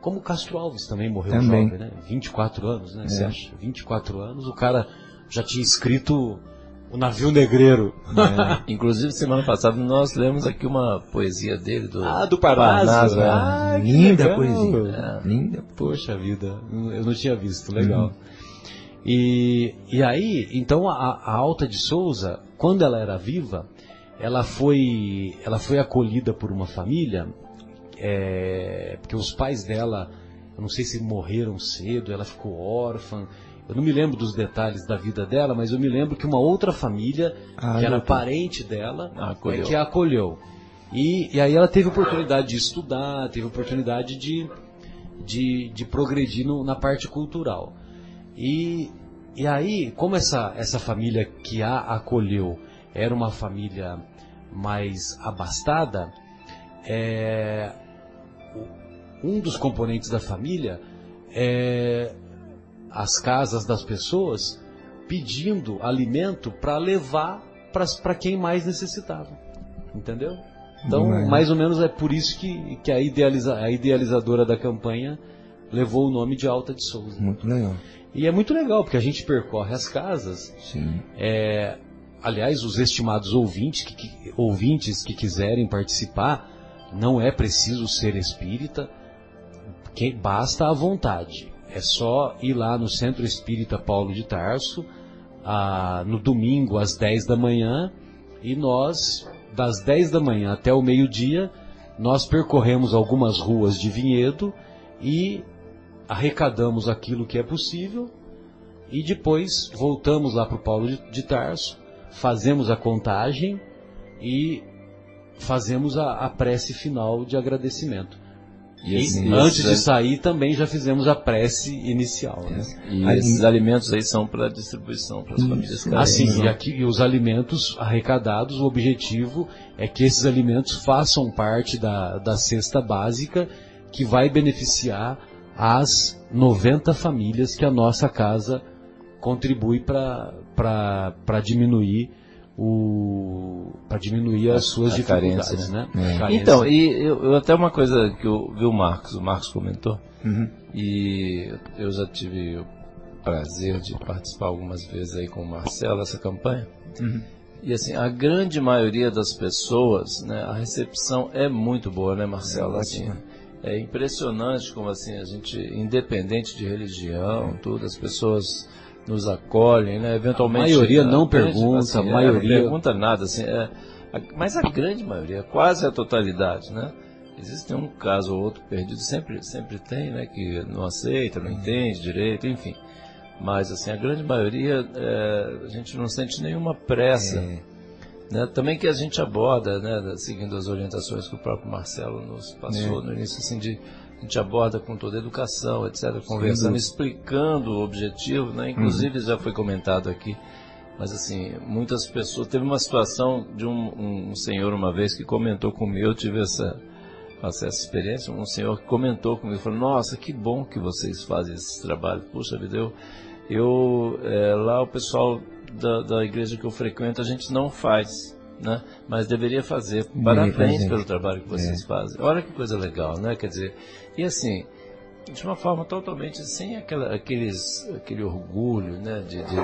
Como Castro Alves também morreu Também. jovem, né? 24 anos, né? É. Você acha? 24 anos, o cara já tinha escrito O Navio Negreiro. Inclusive, semana passada nós lemos aqui uma poesia dele do Ah, do Parnaso. né? Ah, Linda poesia. Linda. Poxa vida, eu não tinha visto, legal. E, e aí, então a, a Alta de Souza, quando ela era viva, ela foi, ela foi acolhida por uma família, é, porque os pais dela, eu não sei se morreram cedo, ela ficou órfã, eu não me lembro dos detalhes da vida dela, mas eu me lembro que uma outra família, Ah, que era doutor. parente dela, é que a acolheu. E, e aí ela teve oportunidade de estudar, teve oportunidade de, de, de progredir no- na parte cultural. E e aí, como essa, essa família que a acolheu era uma família mais abastada, é, um dos componentes da família é as casas das pessoas pedindo alimento para levar para quem mais necessitava. Entendeu? Então, é. mais ou menos é por isso que, que a, idealiza, a idealizadora da campanha levou o nome de Alta de Souza. Muito legal. E é muito legal, porque a gente percorre as casas. Sim. É, aliás, os estimados ouvintes que, que, ouvintes que quiserem participar, não é preciso ser espírita, que, basta a vontade. É só ir lá no Centro Espírita Paulo de Tarso, a, no domingo às 10 da manhã, e nós, das 10 da manhã até o meio-dia, nós percorremos algumas ruas de Vinhedo e arrecadamos aquilo que é possível e depois voltamos lá para o Paulo de, de, Tarso, fazemos a contagem e fazemos a, a prece final de agradecimento. E, e antes de sair também já fizemos a prece inicial. Né? E esses alimentos aí são para distribuição para as famílias carentes. Assim, e, aqui, e os alimentos arrecadados, o objetivo é que esses alimentos façam parte da, da cesta básica que vai beneficiar as 90 famílias que a nossa casa contribui para diminuir o para diminuir as suas a dificuldades, carência, né? É. Então, e eu, eu, até uma coisa que eu vi o Marcos, o Marcos comentou, uhum. e eu já tive o prazer de participar algumas vezes aí com o Marcelo essa campanha. Uhum. E assim, a grande maioria das pessoas, né, a recepção é muito boa, né, Marcelo? É, assim, é impressionante como assim a gente, independente de religião, tudo, as pessoas nos acolhem, né? Eventualmente. A maioria não pergunta, assim, a maioria. É, não pergunta nada, assim, é, a, mas a grande maioria, quase a totalidade, né? Existe um caso ou outro perdido, sempre, sempre tem, né? Que não aceita, não entende direito, enfim. Mas assim, a grande maioria, é, a gente não sente nenhuma pressa. É né? Também que a gente aborda, né, seguindo as orientações que o próprio Marcelo nos passou é. no início, assim, de, a gente aborda com toda a educação, etc., conversando, explicando o objetivo, né? inclusive uhum. já foi comentado aqui, mas assim, muitas pessoas. Teve uma situação de um, um senhor uma vez que comentou comigo, eu tive essa, essa experiência, um senhor que comentou comigo, falou, nossa, que bom que vocês fazem esse trabalho, puxa vida, eu, eu é, lá o pessoal da, da igreja que eu frequento a gente não faz, né? Mas deveria fazer. Parabéns pelo trabalho que vocês é. fazem. Olha que coisa legal, né? Quer dizer, e assim, de uma forma totalmente sem aquela, aqueles, aquele orgulho, né? De, de,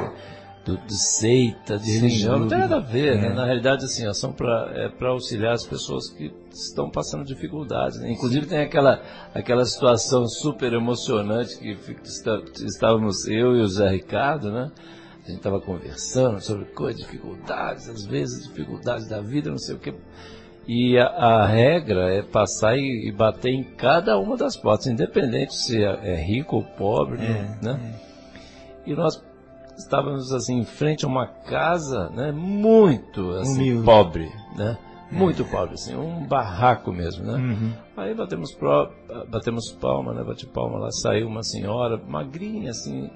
de, de seita, de religião, não tem nada a ver, né? é. né? Na realidade, assim, ó, são para é auxiliar as pessoas que estão passando dificuldades. Né? Inclusive tem aquela, aquela situação super emocionante que estávamos eu e o Zé Ricardo, né? a gente estava conversando sobre coisas, dificuldades, às vezes dificuldades da vida, não sei o que. E a, a regra é passar e, e, bater em cada uma das portas, independente se é, é rico ou pobre, é, né? É. E nós estávamos assim em frente a uma casa, né, muito assim, pobre, né? Muito pobre, assim, um barraco mesmo, né? Uhum. Aí batemos, pro, batemos palma, né? Bate palma lá, saiu uma senhora, magrinha, assim,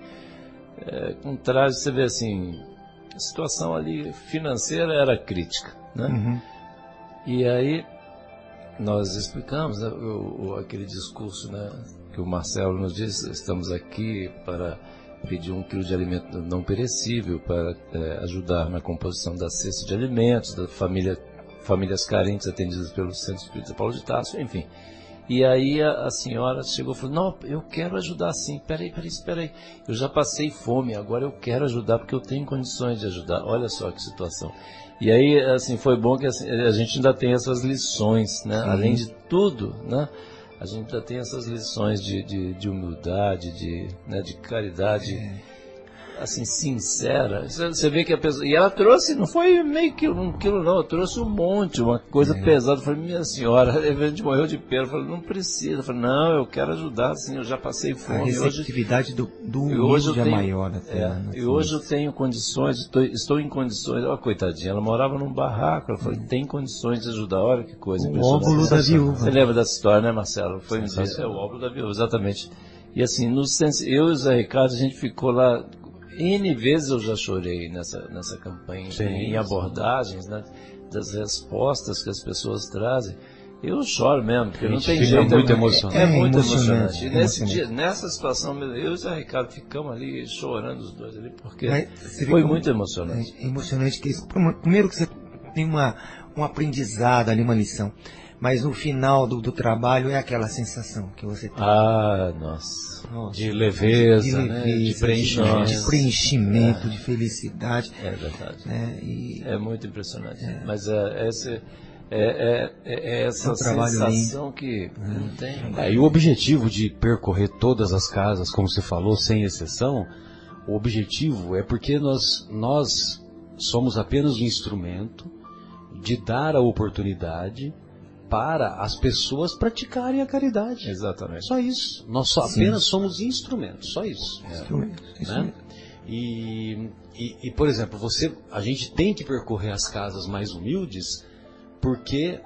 é, com traje, você vê assim, a situação ali financeira era crítica, né? Uhum. E aí nós explicamos né, o, o, aquele discurso, né, que o Marcelo nos disse, estamos aqui para pedir um quilo de alimento não perecível para é, ajudar na composição da cesta de alimentos, da família, famílias carentes atendidas pelo Centro Espírita Paulo de Tarso, enfim. E aí a, a, senhora chegou e falou, não, eu quero ajudar sim, peraí, peraí, peraí, eu já passei fome, agora eu quero ajudar porque eu tenho condições de ajudar. Olha só que situação. E aí, assim, foi bom que assim, a gente ainda tem essas lições, né? Sim. Além de tudo, né? A gente ainda tem essas lições de, de, de humildade, de, né, de caridade. É assim, sincera. Você vê que a pessoa. E ela trouxe, não foi meio que um quilo, não, trouxe um monte, uma coisa é. pesada. Eu falei, minha senhora, a gente morreu de pena. Eu falei, não precisa. Eu falei, não, eu quero ajudar, assim, eu já passei fome. A receptividade hoje, do, do hoje é maior até. É, né, e hoje eu tenho condições, estou, estou em condições. Olha, coitadinha, ela morava num barraco. Ela falou, tem condições de ajudar. Olha que coisa. O óvulo da viúva. Você lembra dessa história, né, Marcelo? Foi um é o óvulo da viúva, exatamente. E assim, no, eu e o Zé Ricardo, a gente ficou lá N vezes eu já chorei nessa, nessa campanha, Sim, em abordagens, né, das respostas que as pessoas trazem. Eu choro mesmo, porque não tem jeito. muito é, emocionado. É, É muito emocionante, emocionante. E nesse emocionante. dia, nessa situação, eu e o Zé Ricardo ficamos ali chorando os dois ali, porque foi muito emocionante. É emocionante que isso- primeiro que você tem uma, um aprendizado ali, uma lição. Mas no final do, do trabalho é aquela sensação que você tem. Ah, nossa. Nossa, De leveza, de, né? leveza, de preenchimento. de preenchimento, de felicidade. É verdade. né? E É muito impressionante. Mas é, esse, é, é, é essa É um trabalho sensação que não tem. É, e o objetivo de percorrer todas as casas, como você falou, sem exceção, o objetivo é porque nós, nós somos apenas um instrumento de dar a oportunidade para as pessoas praticarem a caridade. Exatamente. Só isso. Nós só Sim. apenas somos instrumentos, só isso. instrumento, isso né? mesmo. E, e, e, por exemplo, você, a gente tem que percorrer as casas mais humildes porque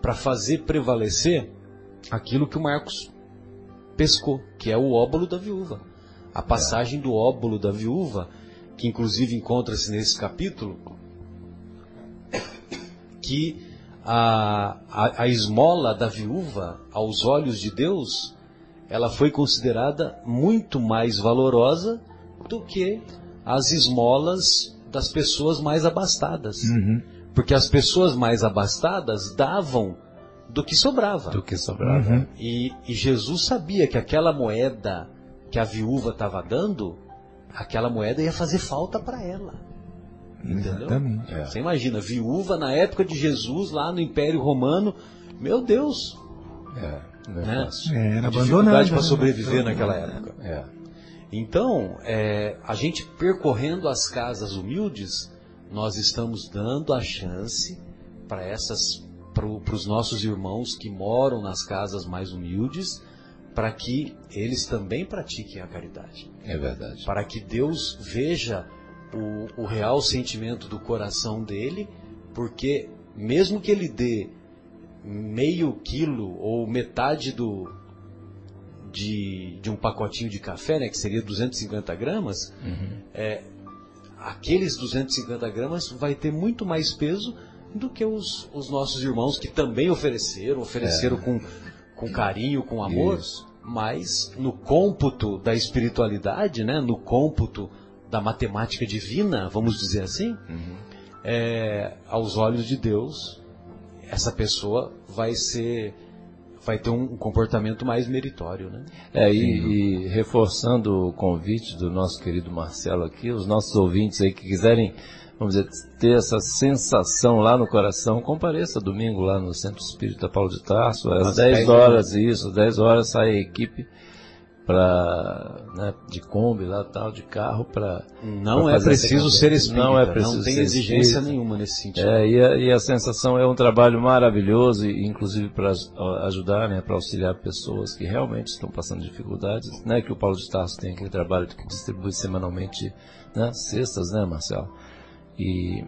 para fazer prevalecer aquilo que o Marcos pescou, que é o óbolo da viúva. A passagem do óbolo da viúva, que inclusive encontra-se nesse capítulo, que a, a, a esmola da viúva, aos olhos de Deus, ela foi considerada muito mais valorosa do que as esmolas das pessoas mais abastadas. Uhum. Porque as pessoas mais abastadas davam do que sobrava. Do que sobrava. Uhum. E, e Jesus sabia que aquela moeda que a viúva estava dando, aquela moeda ia fazer falta para ela. Entendeu? Exatamente. É. Você imagina, viúva na época de Jesus, lá no Império Romano, meu Deus, É, não é né? fácil. É, era dificuldade para né? sobreviver naquela época. É. Então, é, a gente percorrendo as casas humildes, nós estamos dando a chance para essas, para os nossos irmãos que moram nas casas mais humildes, para que eles também pratiquem a caridade, É verdade. para que Deus veja o, o real sentimento do coração dele, porque mesmo que ele dê meio quilo ou metade do de, de um pacotinho de café, né, que seria 250 gramas, é, aqueles 250 gramas vai ter muito mais peso do que os, os nossos irmãos que também ofereceram, ofereceram com, com carinho, com amor, Isso. mas no cômputo da espiritualidade, né, no cômputo da matemática divina, vamos dizer assim, é, aos olhos de Deus, essa pessoa vai ser, vai ter um comportamento mais meritório, né? É, e, e reforçando o convite do nosso querido Marcelo aqui, os nossos ouvintes aí que quiserem, vamos dizer, ter essa sensação lá no coração, compareça domingo lá no Centro Espírita Paulo de Tarso, às Às 10 10 horas, isso, 10 horas sai a equipe pra, né, de Kombi lá, tal, de carro para Não é preciso ser espírita, Não é preciso não tem ser exigência espírita. nenhuma nesse sentido. É, e a, e a sensação é um trabalho maravilhoso, e, inclusive para ajudar, né, para auxiliar pessoas que realmente estão passando dificuldades, né, que o Paulo de Tarso tem aquele trabalho que distribui semanalmente, né, cestas, né, Marcelo? E,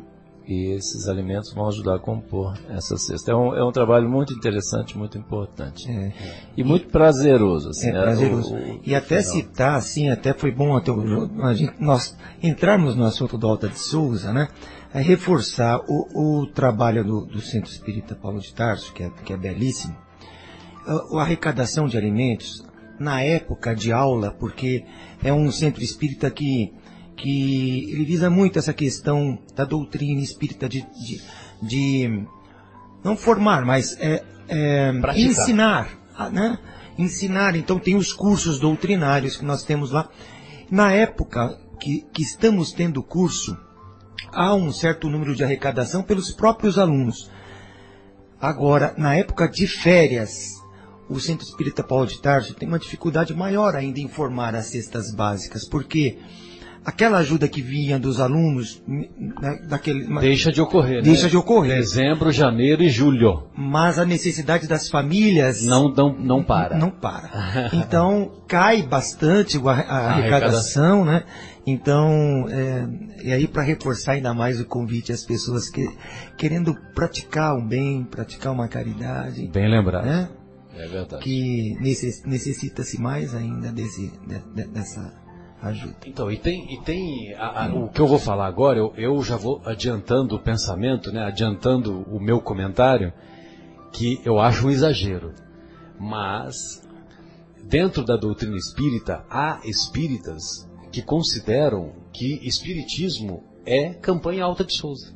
e esses alimentos vão ajudar a compor essa cesta. É um, é um trabalho muito interessante, muito importante. É. E muito prazeroso, assim. É né, prazeroso. o- o- e até final. citar, assim, até foi bom até o- a gente, nós entrarmos no assunto do Alta de Souza, né? É reforçar o, o trabalho do, do Centro Espírita Paulo de Tarso, que é, que é belíssimo. A, a arrecadação de alimentos, na época de aula, porque é um centro espírita que, que ele visa muito essa questão da doutrina espírita de, de, de não formar, mas é, é, ensinar, ah, né? Ensinar, então tem os cursos doutrinários que nós temos lá. Na época que, que estamos tendo curso, há um certo número de arrecadação pelos próprios alunos. Agora, na época de férias, o Centro Espírita Paulo de Tarso tem uma dificuldade maior ainda em formar as cestas básicas, porque aquela ajuda que vinha dos alunos, né, daquele, Deixa de ocorrer, deixa né? de ocorrer. Dezembro, janeiro e julho. Mas a necessidade das famílias Não, não, não para. não para. Então cai bastante a, a arrecadação, né? Então, é, e aí para reforçar ainda mais o convite às pessoas que querendo praticar um bem, praticar uma caridade, Bem lembrado. né? É verdade. Que necess- necessita-se mais ainda desse, de- de- dessa, ajuda. Então, e tem, e tem a, a, o que eu vou falar agora, eu, eu já vou adiantando o pensamento, né, adiantando o meu comentário, que eu acho um exagero. Mas, dentro da doutrina espírita, há espíritas que consideram que espiritismo é campanha alta de Souza.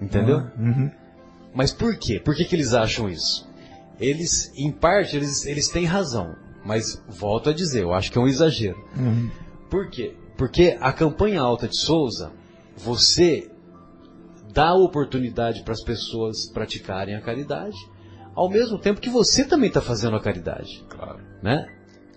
Entendeu? Uhum. Mas por quê? Por que, que eles acham isso? Eles, em parte, eles, eles têm razão. Mas, volto a dizer, eu acho que é um exagero. Uhum. Por quê? Porque a campanha alta de Souza, você dá oportunidade para as pessoas praticarem a caridade, ao mesmo tempo que você também está fazendo a caridade. Claro. Né?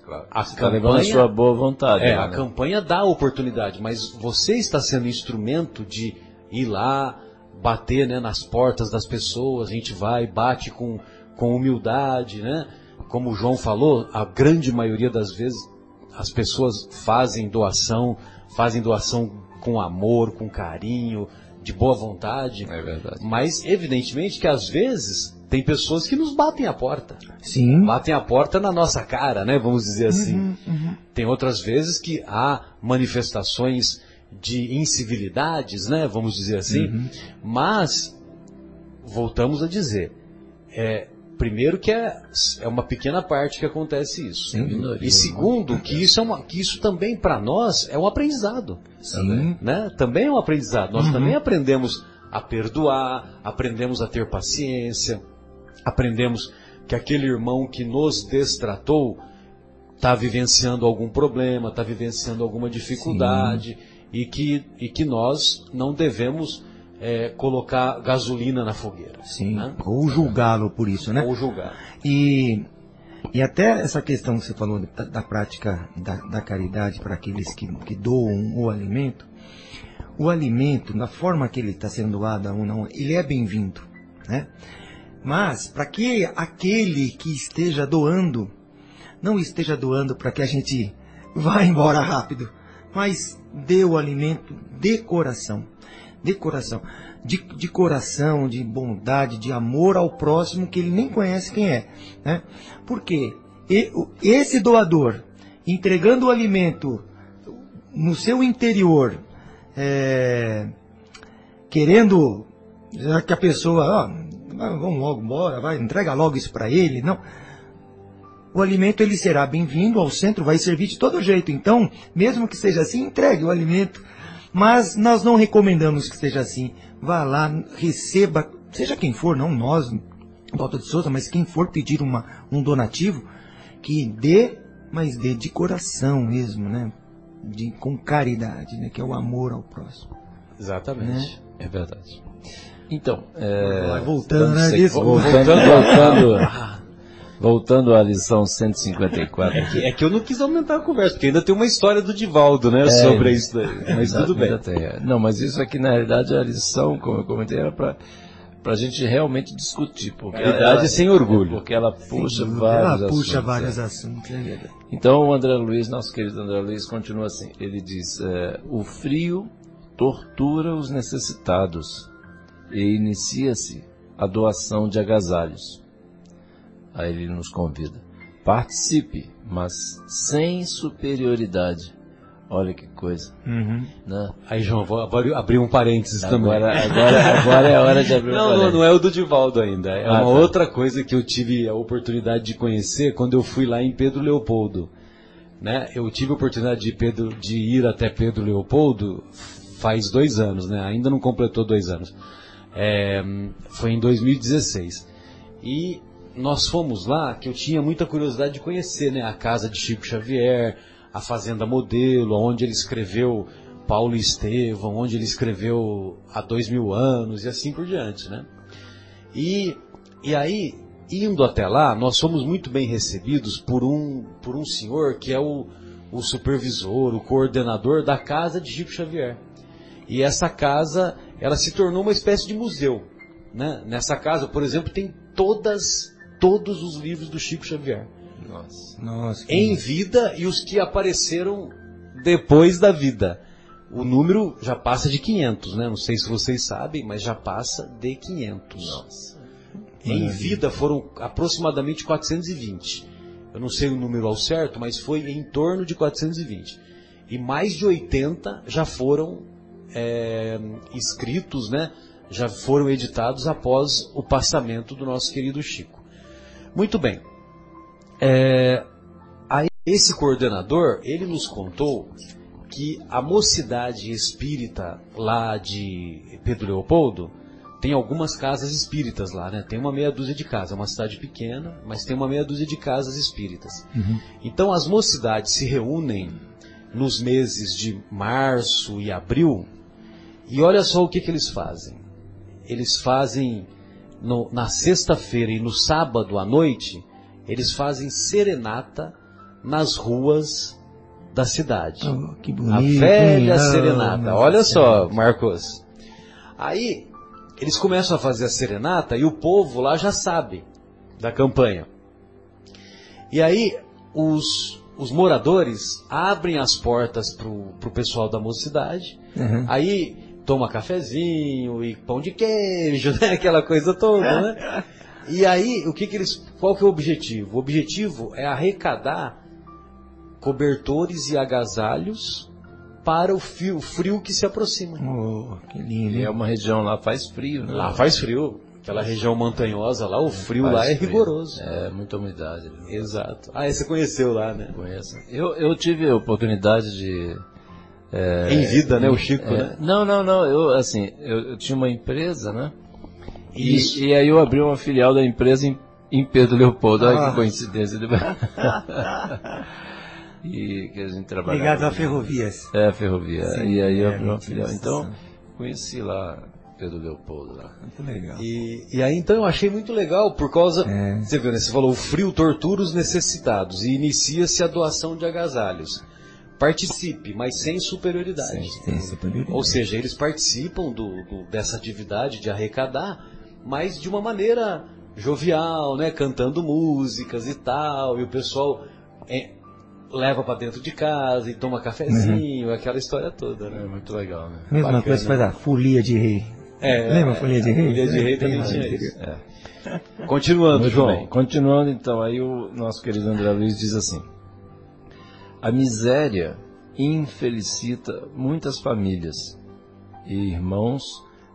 claro. A Você está levando a campanha- sua boa vontade. É, né? a campanha dá oportunidade, mas você está sendo instrumento de ir lá, bater né, nas portas das pessoas, a gente vai, bate com, com humildade, né? Como o João falou, a grande maioria das vezes as pessoas fazem doação, fazem doação com amor, com carinho, de boa vontade, É verdade. mas evidentemente que às vezes tem pessoas que nos batem a porta Sim. batem a porta na nossa cara, né? Vamos dizer assim. Uhum, uhum. Tem outras vezes que há manifestações de incivilidades, né? Vamos dizer assim. Uhum. Mas voltamos a dizer, é, primeiro que é, é uma pequena parte que acontece isso. Dúvida. E segundo que isso é uma, que isso também para nós é um aprendizado, Sim. né? Também é um aprendizado. Nós Uhum. também aprendemos a perdoar, aprendemos a ter paciência, aprendemos que aquele irmão que nos destratou está vivenciando algum problema, está vivenciando alguma dificuldade e que, e que nós não devemos é, colocar gasolina na fogueira. Sim. né? Ou julgá-lo por isso, né? Ou julgar. E, e até essa questão que você falou da, da prática da, da caridade para aqueles que, que doam o alimento, o alimento, na forma que ele está sendo doado ou não, ele é bem-vindo, né? Mas, para que aquele que esteja doando, não esteja doando para que a gente vá embora rápido, mas dê o alimento de coração, de coração, de, de coração, de bondade, de amor ao próximo que ele nem conhece quem é, né? Porque e- o- esse doador entregando o alimento no seu interior, é, querendo já que a pessoa, ó, vamos logo embora, vai, entrega logo isso para ele, não. O alimento ele será bem-vindo ao centro, vai servir de todo jeito. Então, mesmo que seja assim, entregue o alimento. Mas nós não recomendamos que seja assim. Vá lá, receba, seja quem for, não nós, Doutor de Souza, mas quem for pedir uma, um donativo, que dê, mas dê de coração mesmo, né? De, com caridade, né? Que é o amor ao próximo. Exatamente. É verdade. Então, é, voltando, né, voltando, voltando, voltando à lição 154 É aqui. que, é que eu não quis aumentar a conversa, porque ainda tem uma história do Divaldo, né, sobre isso daí. Mas tudo bem. é. Não, mas isso aqui na realidade a lição, como eu comentei, era para para a gente realmente discutir. Porque ela- sem orgulho. Porque ela puxa dúvida. vários Ela puxa assuntos, vários é. assuntos, é. Então o André Luiz, nosso querido André Luiz, continua assim. Ele diz: é, o frio tortura os necessitados e inicia-se a doação de agasalhos. Aí ele nos convida: participe, mas sem superioridade. Olha que coisa, Uhum. né? Aí, João, vou abrir, abrir um parênteses também. Agora, agora, agora é a hora de abrir o Não, não, não é o do Divaldo ainda. É Ah, uma tá. outra coisa que eu tive a oportunidade de conhecer quando eu fui lá em Pedro Leopoldo. Né? Eu tive a oportunidade de, Pedro, de ir até Pedro Leopoldo faz dois anos, né? ainda não completou dois anos. É, foi em 2016. E nós fomos lá, que eu tinha muita curiosidade de conhecer né? a casa de Chico Xavier, a Fazenda Modelo, onde ele escreveu Paulo Estevão, onde ele escreveu há dois mil anos e assim por diante, né? E, e aí, indo até lá, nós fomos muito bem recebidos por um, por um senhor que é o, o supervisor, o coordenador da casa de Chico Xavier. E essa casa, ela se tornou uma espécie de museu. Né? Nessa casa, por exemplo, tem todas, todos os livros do Chico Xavier. Nossa. Nossa. Em vida e os que apareceram depois da vida. O número já passa de 500, né? Não sei se vocês sabem, mas já passa de 500. Nossa. Em vida foram aproximadamente 420. Eu não sei o número ao certo, mas foi em torno de 420. e mais de 80 já foram é, escritos, né? já foram editados após o passamento do nosso querido Chico. Muito bem. É, esse coordenador, ele nos contou que a mocidade espírita lá de Pedro Leopoldo tem algumas casas espíritas lá, né? Tem uma meia dúzia de casas, é uma cidade pequena, mas tem uma meia dúzia de casas espíritas. Uhum. Então as mocidades se reúnem nos meses de março e abril e olha só o que, que eles fazem. Eles fazem no, na sexta-feira e no sábado à noite, eles fazem serenata nas ruas da cidade. Oh, que A bonito. velha hein? Ah, serenata. Olha só, Senhora. Marcos. Aí, eles começam a fazer a serenata e o povo lá já sabe da campanha. E aí, os, os moradores abrem as portas pro, pro pessoal da mocidade. Uhum. Aí, toma cafezinho e pão de queijo, né? Aquela coisa toda, né? E aí, o que que eles, qual que é o objetivo? O objetivo é arrecadar cobertores e agasalhos para o frio, o frio que se aproxima. Oh, que lindo. E é uma região lá faz frio, né? Lá faz frio. Aquela região montanhosa lá, o frio Faz lá é frio. rigoroso. É, muita umidade. ali. Exato. Ah, você conheceu lá, né? Conheço. Eu, eu tive a oportunidade de. É, Em vida, né, o Chico, é, né? Não, não, não. Eu, assim, eu, eu tinha uma empresa, né? E, e aí eu abri uma filial da empresa em, em Pedro Leopoldo. Olha Ah. que coincidência. e que a gente trabalhava. Ligado a ferrovias. É, ferrovia. Sim, e aí eu é, abri uma filial. Então, conheci lá Pedro Leopoldo lá. Muito legal. E, e aí então eu achei muito legal, por causa. É. Você viu, né? Você falou, o frio tortura os necessitados e inicia-se a doação de agasalhos. Participe, mas sem superioridade. Tem superioridade. Ou seja, eles participam do, do- dessa atividade de arrecadar, mas de uma maneira jovial, né? Cantando músicas e tal, e o pessoal é, leva para dentro de casa e toma cafezinho, aquela história toda, É né? muito legal, né? Mesma bacana. coisa que faz a folia de rei. É, Lembra a folia de rei? Folia de rei É, também tem tinha lá, isso. É. Continuando, Muito João. bem. Continuando então, aí o nosso querido André Luiz diz assim: A miséria infelicita muitas famílias e irmãos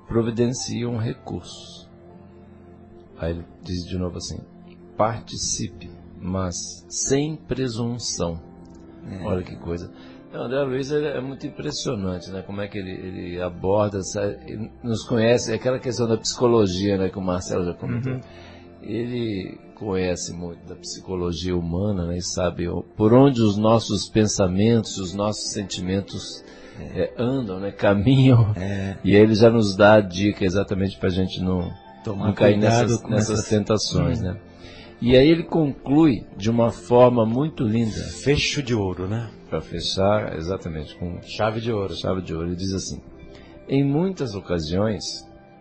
providenciam recursos. Aí ele diz de novo assim: participe, mas sem presunção. Olha que coisa. Não, O André Luiz é muito impressionante, né? Como é que ele, ele aborda, essa, ele nos conhece, é aquela questão da psicologia, né? Que o Marcelo já comentou. Ele conhece muito da psicologia humana, né? E sabe por onde os nossos pensamentos, os nossos sentimentos eh, andam, né? Caminham. É. E ele já nos dá a dica exatamente para a gente não, Tomar não cair nessas, nessas essas- tentações, né? E aí ele conclui de uma forma muito linda, Fecho de ouro, né? para fechar exatamente com Chave de ouro. chave de ouro. Ele diz assim: Em muitas ocasiões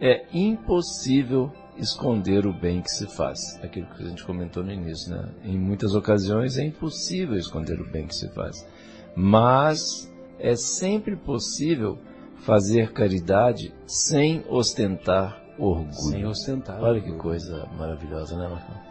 é impossível esconder o bem que se faz. Aquilo que a gente comentou no início, né? Em muitas ocasiões é impossível esconder o bem que se faz. Mas é sempre possível fazer caridade sem ostentar orgulho. Sem ostentar. Olha que coisa maravilhosa, né, Marcão?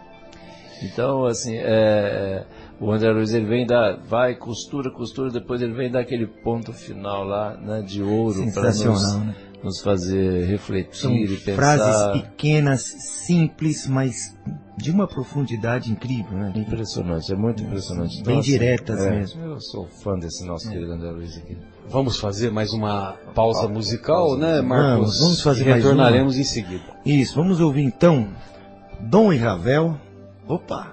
Então, assim, é, o André Luiz ele vem dar, vai, costura, costura, depois ele vem dar aquele ponto final lá, né, de ouro para nos, né? Nos fazer refletir São e pensar. frases pequenas, simples, mas de uma profundidade incrível, né? Impressionante, é muito impressionante. Bem diretas é, mesmo. Eu sou fã desse nosso querido André Luiz aqui. Vamos fazer mais uma pausa musical, né, Marcos? Vamos, vamos fazer e mais uma. retornaremos em seguida. Isso, vamos ouvir então Dom e Ravel. Opa!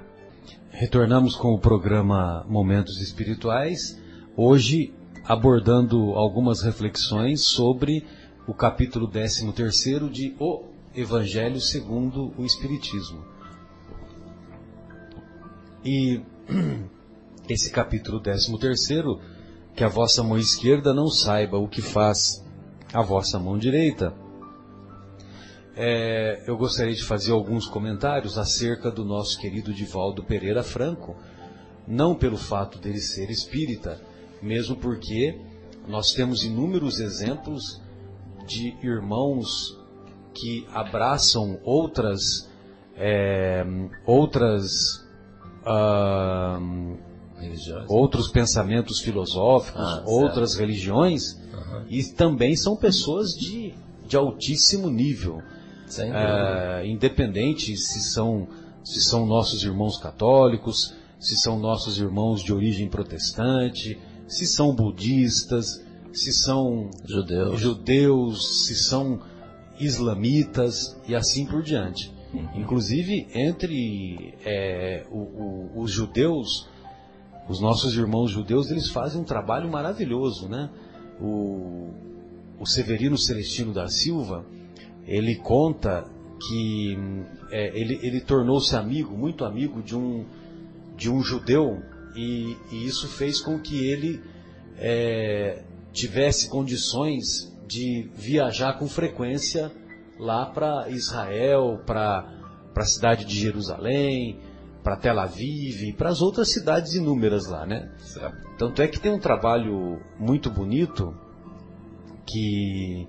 Retornamos com o programa Momentos Espirituais, hoje abordando algumas reflexões sobre o capítulo 13 de O Evangelho segundo o Espiritismo. E esse capítulo 13 que a vossa mão esquerda não saiba o que faz a vossa mão direita. É, eu gostaria de fazer alguns comentários acerca do nosso querido Divaldo Pereira Franco, não pelo fato dele ser espírita, mesmo porque nós temos inúmeros exemplos de irmãos que abraçam outras é, outras Religiões. outros pensamentos filosóficos, Ah, outras religiões, Aham. e também são pessoas de, de altíssimo nível. É, independente se são, se são nossos irmãos católicos, se são nossos irmãos de origem protestante, se são budistas, se são Judeus. judeus, se são islamitas e assim por diante. Inclusive, entre é, o- o- os judeus, os nossos irmãos judeus, eles fazem um trabalho maravilhoso, né? O, o Severino Celestino da Silva, ele conta que é, ele, ele tornou-se amigo, muito amigo de um, de um judeu e, e isso fez com que ele é, tivesse condições de viajar com frequência lá para Israel, para a cidade de Jerusalém, para Tel Aviv, para as outras cidades inúmeras lá, né? Certo. Tanto é que tem um trabalho muito bonito que,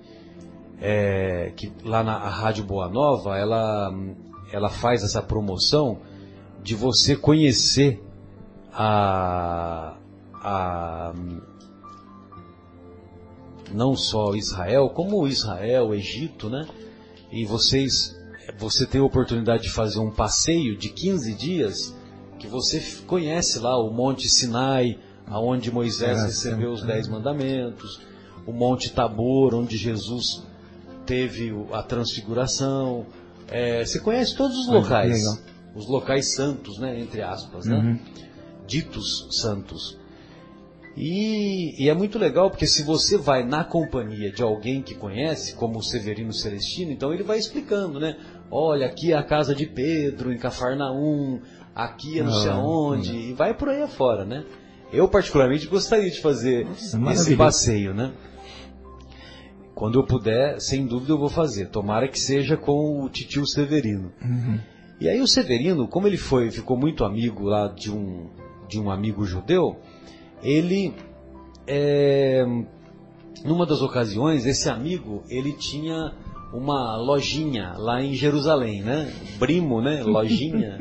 é, que lá na Rádio Boa Nova ela, ela faz essa promoção de você conhecer a, a não só Israel, como Israel, Egito, né? E vocês, você tem a oportunidade de fazer um passeio de 15 dias que você conhece lá o Monte Sinai, aonde Moisés Ah, recebeu os. Dez Mandamentos, o Monte Tabor, onde Jesus teve a transfiguração. É, você conhece todos os locais, os locais santos, né? Entre aspas, né? Uhum. ditos santos. E, e é muito legal porque se você vai na companhia de alguém que conhece, como o Severino Celestino, então ele vai explicando, né? Olha, aqui é a casa de Pedro, em Cafarnaum, aqui é não sei Ah, aonde, e vai por aí afora, né? Eu particularmente gostaria de fazer Nossa, esse passeio, né? Quando eu puder, sem dúvida eu vou fazer. Tomara que seja com o titio Severino. Uhum. E aí o Severino, como ele foi, ficou muito amigo lá de um, de um amigo judeu, ele, é, numa das ocasiões, esse amigo, ele tinha uma lojinha lá em Jerusalém, né? Brimo, né? Lojinha.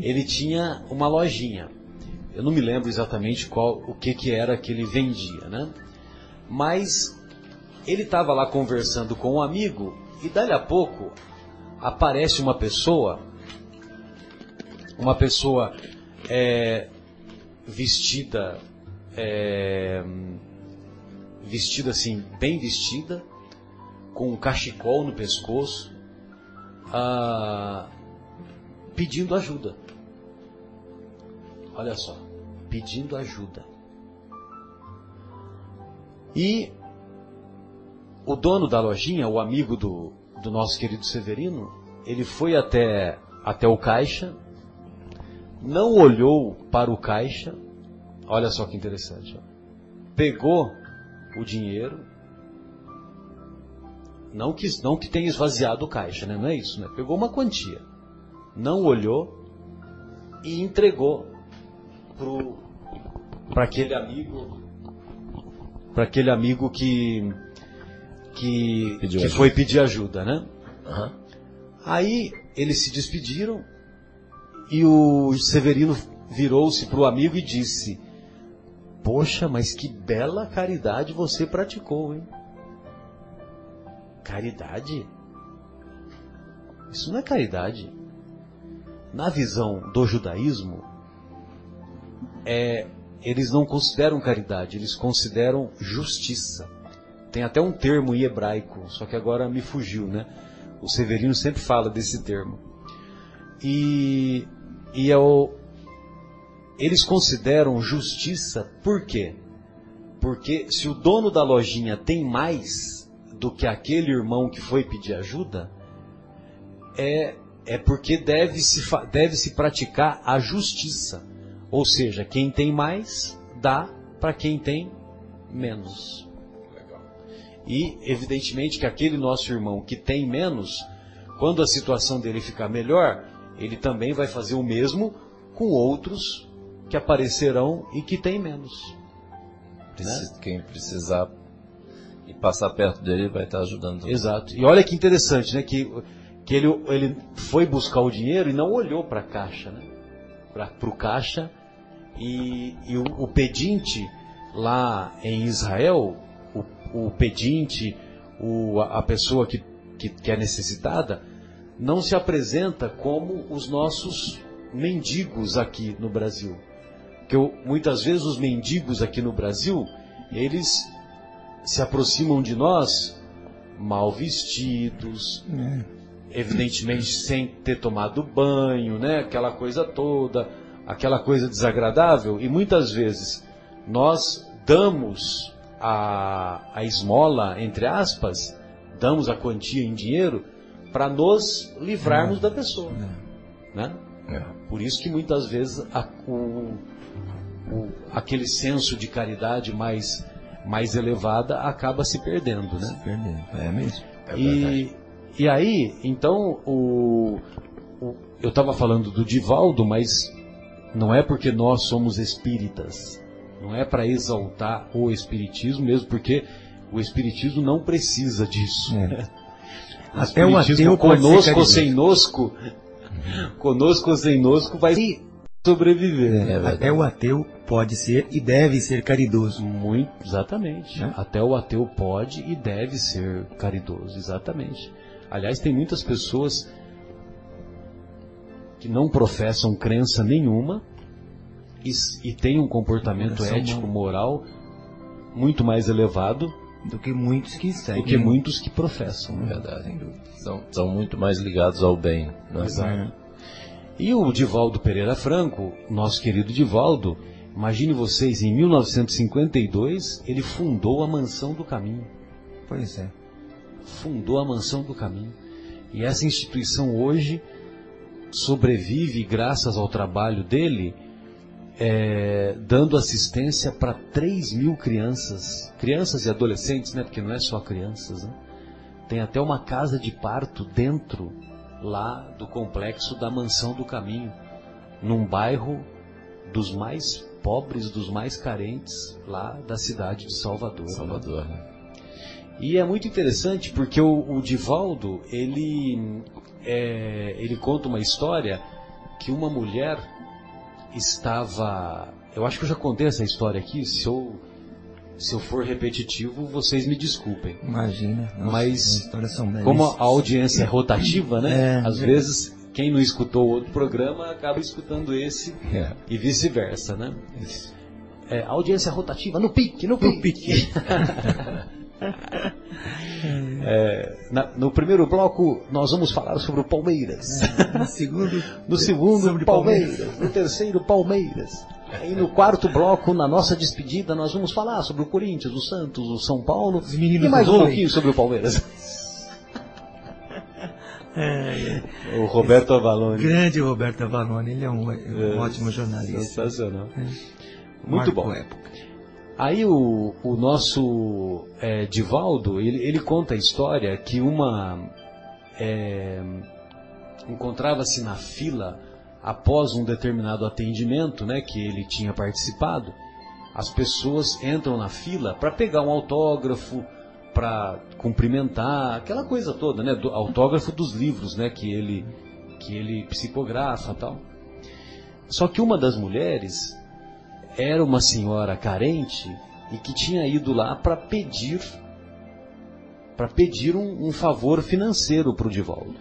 Ele tinha uma lojinha. Eu não me lembro exatamente qual, o que que era que ele vendia, né? Mas ele estava lá conversando com um amigo e dali a pouco aparece uma pessoa, uma pessoa é, vestida, é, vestida assim, bem vestida, com um cachecol no pescoço, ah, pedindo ajuda. Olha só, pedindo ajuda. E o dono da lojinha, o amigo do, do nosso querido Severino, ele foi até, até o caixa, não olhou para o caixa, olha só que interessante, pegou o dinheiro, não que, não que tenha esvaziado o caixa, né? não é isso, né? pegou uma quantia, não olhou e entregou para aquele amigo, para aquele amigo que que, que foi pedir ajuda, né? Aham. Aí eles se despediram e o Severino virou-se para o amigo e disse: Poxa, mas que bela caridade você praticou, hein? Caridade? Isso não é caridade. Na visão do judaísmo, é, eles não consideram caridade, eles consideram justiça. Tem até um termo em hebraico, só que agora me fugiu, né? O Severino sempre fala desse termo. E, e é o, eles consideram justiça por quê? Porque se o dono da lojinha tem mais do que aquele irmão que foi pedir ajuda, é, é porque deve-se fa- deve-se praticar a justiça. Ou seja, quem tem mais, dá para quem tem menos. E, evidentemente, que aquele nosso irmão que tem menos, quando a situação dele ficar melhor, ele também vai fazer o mesmo com outros que aparecerão e que têm menos. Preci- Quem precisar e passar perto dele vai estar ajudando. Exato. E olha que interessante, né? Que, que ele, ele foi buscar o dinheiro e não olhou para a caixa, né? Para o caixa E, e o, o, pedinte lá em Israel, o, o pedinte, o, a pessoa que, que, que é necessitada, não se apresenta como os nossos mendigos aqui no Brasil. Que eu, muitas vezes os mendigos aqui no Brasil, eles se aproximam de nós mal vestidos, é. evidentemente sem ter tomado banho, né? Aquela coisa toda, aquela coisa desagradável. E muitas vezes nós damos a, a esmola, entre aspas, damos a quantia em dinheiro para nos livrarmos é. da pessoa, é. né? É. Por isso que muitas vezes a, o, o, aquele senso de caridade mais mais elevada acaba se perdendo, né? Se perdendo, é mesmo. É e, e aí, então, o, o eu estava falando do Divaldo, mas não é porque nós somos espíritas, não é para exaltar o espiritismo, mesmo porque o espiritismo não precisa disso. É. o Até o ateu conosco ou sem nosco, conosco ou sem nosco vai sobreviver. É, é até o ateu pode ser e deve ser caridoso. Muito, exatamente. É? Até o ateu pode e deve ser caridoso, exatamente. Aliás, tem muitas pessoas que não professam crença nenhuma e, e têm um comportamento ético, moral muito mais elevado do que muitos que seguem. Do que muitos que professam. Né? Verdade. São, são muito mais ligados ao bem. Né? Exato. E o Divaldo Pereira Franco, nosso querido Divaldo, imagine vocês, em 1952 ele fundou a Mansão do Caminho. Pois é. Fundou a Mansão do Caminho. E essa instituição hoje sobrevive graças ao trabalho dele, é, dando assistência para 3 mil crianças, crianças e adolescentes, né? Porque não é só crianças, né? Tem até uma casa de parto dentro lá do complexo da Mansão do Caminho, num bairro dos mais pobres, dos mais carentes lá da cidade de Salvador. Né? Salvador. Né? E é muito interessante porque o, o Divaldo ele é, ele conta uma história que uma mulher estava, eu acho que eu já contei essa história aqui. Se eu se eu for repetitivo, vocês me desculpem. Imagina. Nossa, Mas, como a audiência é rotativa, né? É, às é. vezes, quem não escutou outro programa acaba escutando esse é. e vice-versa, né? É, audiência rotativa no pique, no pique. No pique. É, na, no primeiro bloco nós vamos falar sobre o Palmeiras. É, no segundo, no segundo Palmeiras. Palmeiras. No terceiro Palmeiras. E no quarto bloco, na nossa despedida, nós vamos falar sobre o Corinthians, o Santos, o São Paulo e mais um pouquinho sobre o Palmeiras. É, é. O Roberto Avalone. Grande Roberto Avalone, ele é um, um é, ótimo jornalista. Sensacional. É. Muito Marco bom. Época. Aí o, o nosso é, Divaldo, ele, ele, conta a história que uma é, encontrava-se na fila após um determinado atendimento, né, que ele tinha participado, as pessoas entram na fila para pegar um autógrafo, para cumprimentar, aquela coisa toda, né, do autógrafo dos livros, né, que ele que ele psicografa, tal. Só que uma das mulheres era uma senhora carente e que tinha ido lá para pedir para pedir um, um favor financeiro para o Divaldo,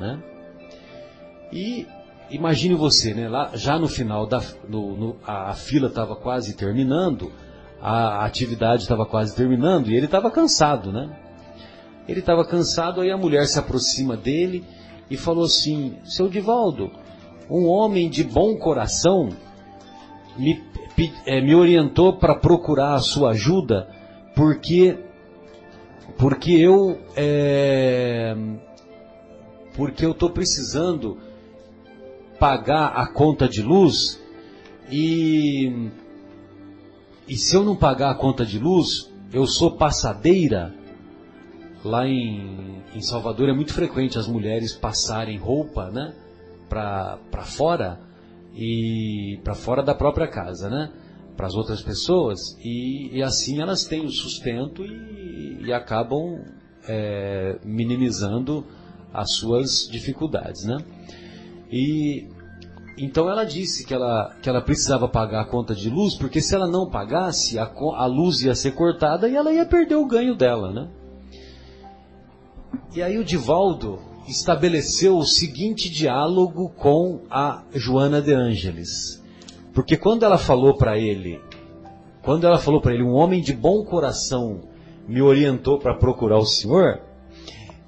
né? E imagine você, né? Lá, já no final da no, no, a, a, fila estava quase terminando, a, a atividade estava quase terminando e ele estava cansado, né? Ele estava cansado, aí a mulher se aproxima dele e falou assim: Seu Divaldo, um homem de bom coração me, é, me orientou para procurar a sua ajuda porque porque eu é, porque eu estou precisando pagar a conta de luz e e se eu não pagar a conta de luz, eu sou passadeira. Lá em, em Salvador é muito frequente as mulheres passarem roupa, né, para fora e para fora da própria casa, né, para as outras pessoas e, e, assim elas têm o sustento e, e acabam é, minimizando as suas dificuldades, né? E então ela disse que ela, que ela precisava pagar a conta de luz, porque se ela não pagasse, a, a luz ia ser cortada e ela ia perder o ganho dela, né? E aí o Divaldo estabeleceu o seguinte diálogo com a Joana de Ângeles. Porque quando ela falou para ele, quando ela falou para ele, um homem de bom coração me orientou para procurar o Senhor,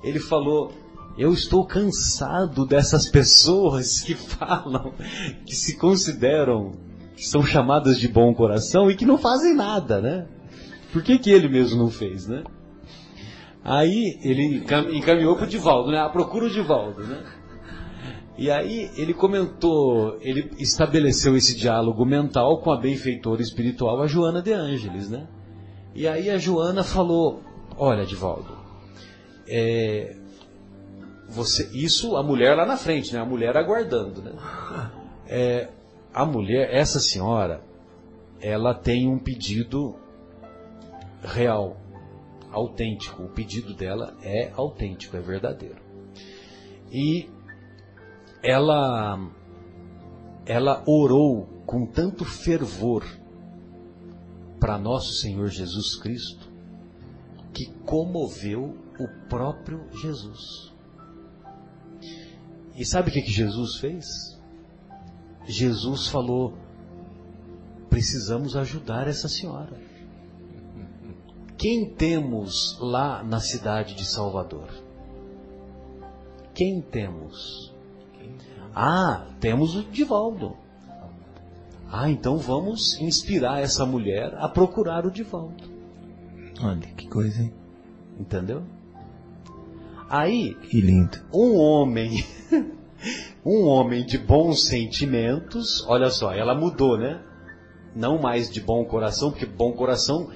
ele falou: Eu estou cansado dessas pessoas que falam, que se consideram, que são chamadas de bom coração e que não fazem nada, né? Por que, que ele mesmo não fez, né? Aí ele encaminhou para o Divaldo, né? A procura o Divaldo, né? E aí ele comentou, ele estabeleceu esse diálogo mental com a benfeitora espiritual, a Joana de Ângeles, né? E aí a Joana falou, olha, Divaldo, é, você, isso a mulher lá na frente, né? A mulher aguardando, né? É, a mulher, essa senhora, ela tem um pedido real autêntico. O pedido dela é autêntico, é verdadeiro. E ela ela orou com tanto fervor para nosso Senhor Jesus Cristo que comoveu o próprio Jesus. E sabe o que, que Jesus fez? Jesus falou: precisamos ajudar essa senhora. Quem temos lá na cidade de Salvador? Quem temos? Ah, temos o Divaldo. Ah, então vamos inspirar essa mulher a procurar o Divaldo. Olha que coisa, hein? Entendeu? Aí, que lindo. Um homem, um homem de bons sentimentos, olha só, ela mudou, né? Não mais de bom coração, porque bom coração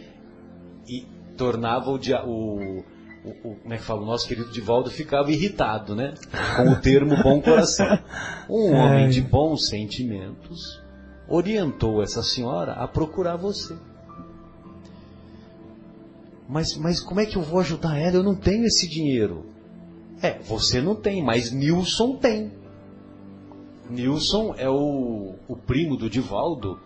e tornava o, o, o, o, como é que fala, o nosso querido Divaldo ficava irritado, né? Com o termo bom coração. Um homem de bons sentimentos orientou essa senhora a procurar você. Mas, mas como é que eu vou ajudar ela? Eu não tenho esse dinheiro. É, você não tem, mas Nilson tem. Nilson é o, o primo do Divaldo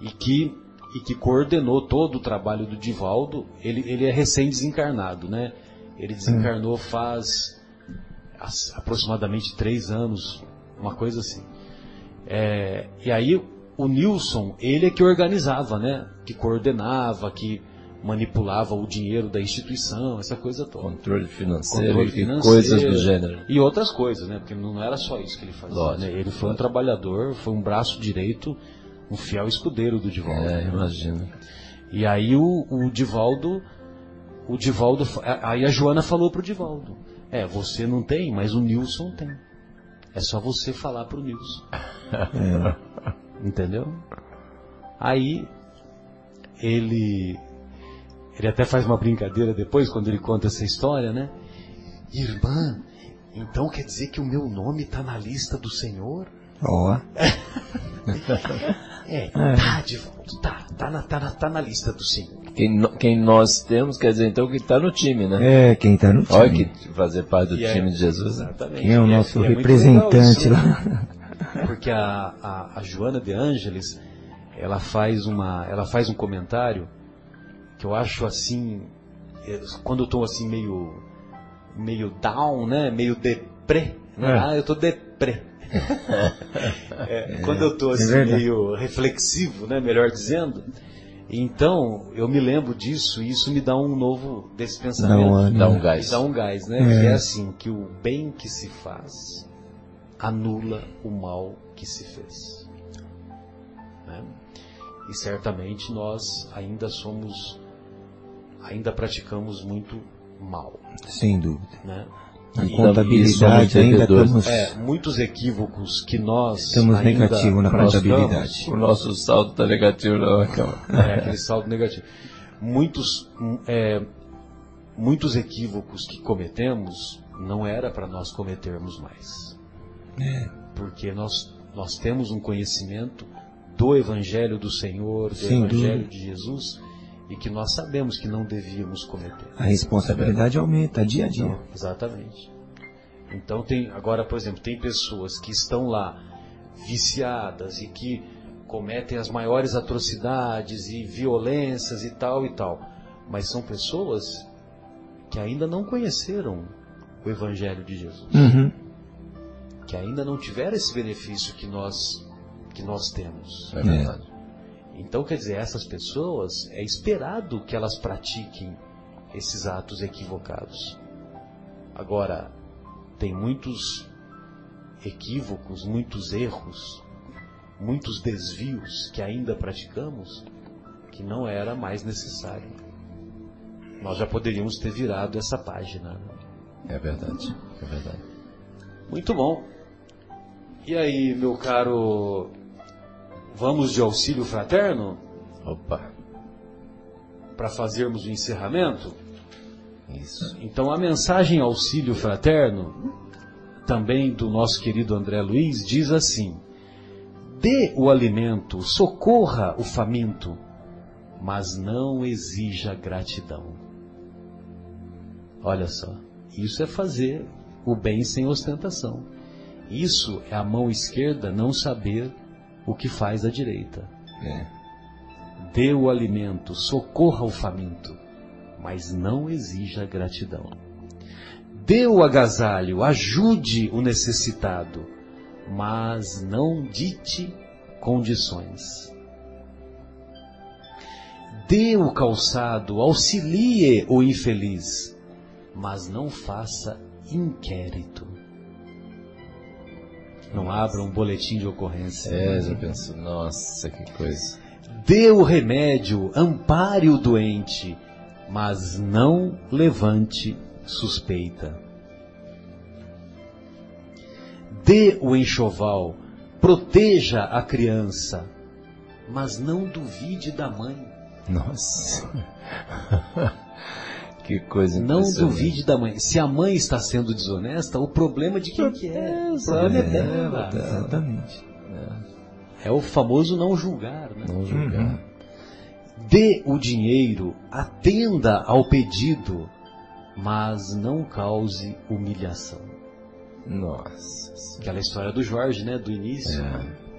e que e que coordenou todo o trabalho do Divaldo. Ele, ele é recém-desencarnado, né? Ele desencarnou faz aproximadamente três anos, uma coisa assim. É, e aí o Nilson, ele é que organizava, né? Que coordenava, que manipulava o dinheiro da instituição, essa coisa toda. Controle financeiro, Controle financeiro e coisas do gênero. E outras coisas, né? Porque não era só isso que ele fazia. Né? Ele foi um trabalhador, foi um braço direito um fiel escudeiro do Divaldo. É, imagino. E aí o, o Divaldo, o Divaldo, aí a Joana falou pro Divaldo, é, você não tem, mas o Nilson tem. É só você falar pro Nilson. É. Entendeu? Aí ele ele até faz uma brincadeira depois quando ele conta essa história, né? Irmã, então quer dizer que o meu nome está na lista do Senhor? Ó. Oh. É, é, tá, Divaldo, tá, tá na, tá, na, tá na lista do Senhor. Quem, quem nós temos, quer dizer então que está no time, né? É, quem está no time. Olha que fazer parte do e é time é, de Jesus. Exatamente. Quem é o é, nosso representante lá? Porque a, a, a, Joana de Ângeles, ela faz, uma, ela faz um comentário que eu acho assim, quando eu estou assim meio, meio down, né, meio deprê, né? ah, eu estou deprê é, quando eu estou é assim, meio reflexivo, né, melhor dizendo, então eu me lembro disso e isso me dá um novo desse pensamento. Dá um gás. Dá um gás, né? É. Que é assim, que o bem que se faz anula o mal que se fez. Né? E certamente nós ainda somos, ainda praticamos muito mal. Sem dúvida. Né? A contabilidade ainda temos... É, muitos equívocos que nós... Estamos negativo na contabilidade. O nosso saldo está negativo não, É, aquele saldo negativo. Muitos, é, muitos equívocos que cometemos não era para nós cometermos mais. É. Porque nós, nós temos um conhecimento do Evangelho do Senhor, do Sem Evangelho dúvida. de Jesus, e que nós sabemos que não devíamos cometer. A responsabilidade aumenta dia a dia. Então, exatamente. Então tem agora, por exemplo, tem pessoas que estão lá viciadas e que cometem as maiores atrocidades e violências e tal e tal. Mas são pessoas que ainda não conheceram o Evangelho de Jesus. Uhum. Que ainda não tiveram esse benefício que nós, que nós temos. É verdade. Então, quer dizer, essas pessoas, é esperado que elas pratiquem esses atos equivocados. Agora, tem muitos equívocos, muitos erros, muitos desvios que ainda praticamos que não era mais necessário. Nós já poderíamos ter virado essa página. né? É verdade. É verdade. Muito bom. E aí, meu caro, vamos de auxílio fraterno Opa. para fazermos o encerramento? Isso. Então a mensagem auxílio fraterno, também do nosso querido André Luiz, diz assim: Dê o alimento, socorra o faminto, mas não exija gratidão. Olha só, isso é fazer o bem sem ostentação. Isso é a mão esquerda não saber o que faz a direita. É. Dê o alimento, socorra o faminto, mas não exija gratidão. Dê o agasalho, ajude o necessitado, mas não dite condições. Dê o calçado, auxilie o infeliz, mas não faça inquérito. Não abra um boletim de ocorrência. É, já penso, nossa, que coisa. Dê o remédio, ampare o doente, mas não levante suspeita. Dê o enxoval, proteja a criança, mas não duvide da mãe. Nossa. que coisa Não duvide da mãe. Se a mãe está sendo desonesta, o problema é de quem que é? O problema é dela. Exatamente. É o famoso não julgar, né? Não julgar. Dê o dinheiro, atenda ao pedido, mas não cause humilhação. Nossa. Aquela história do Jorge, né, do início. É.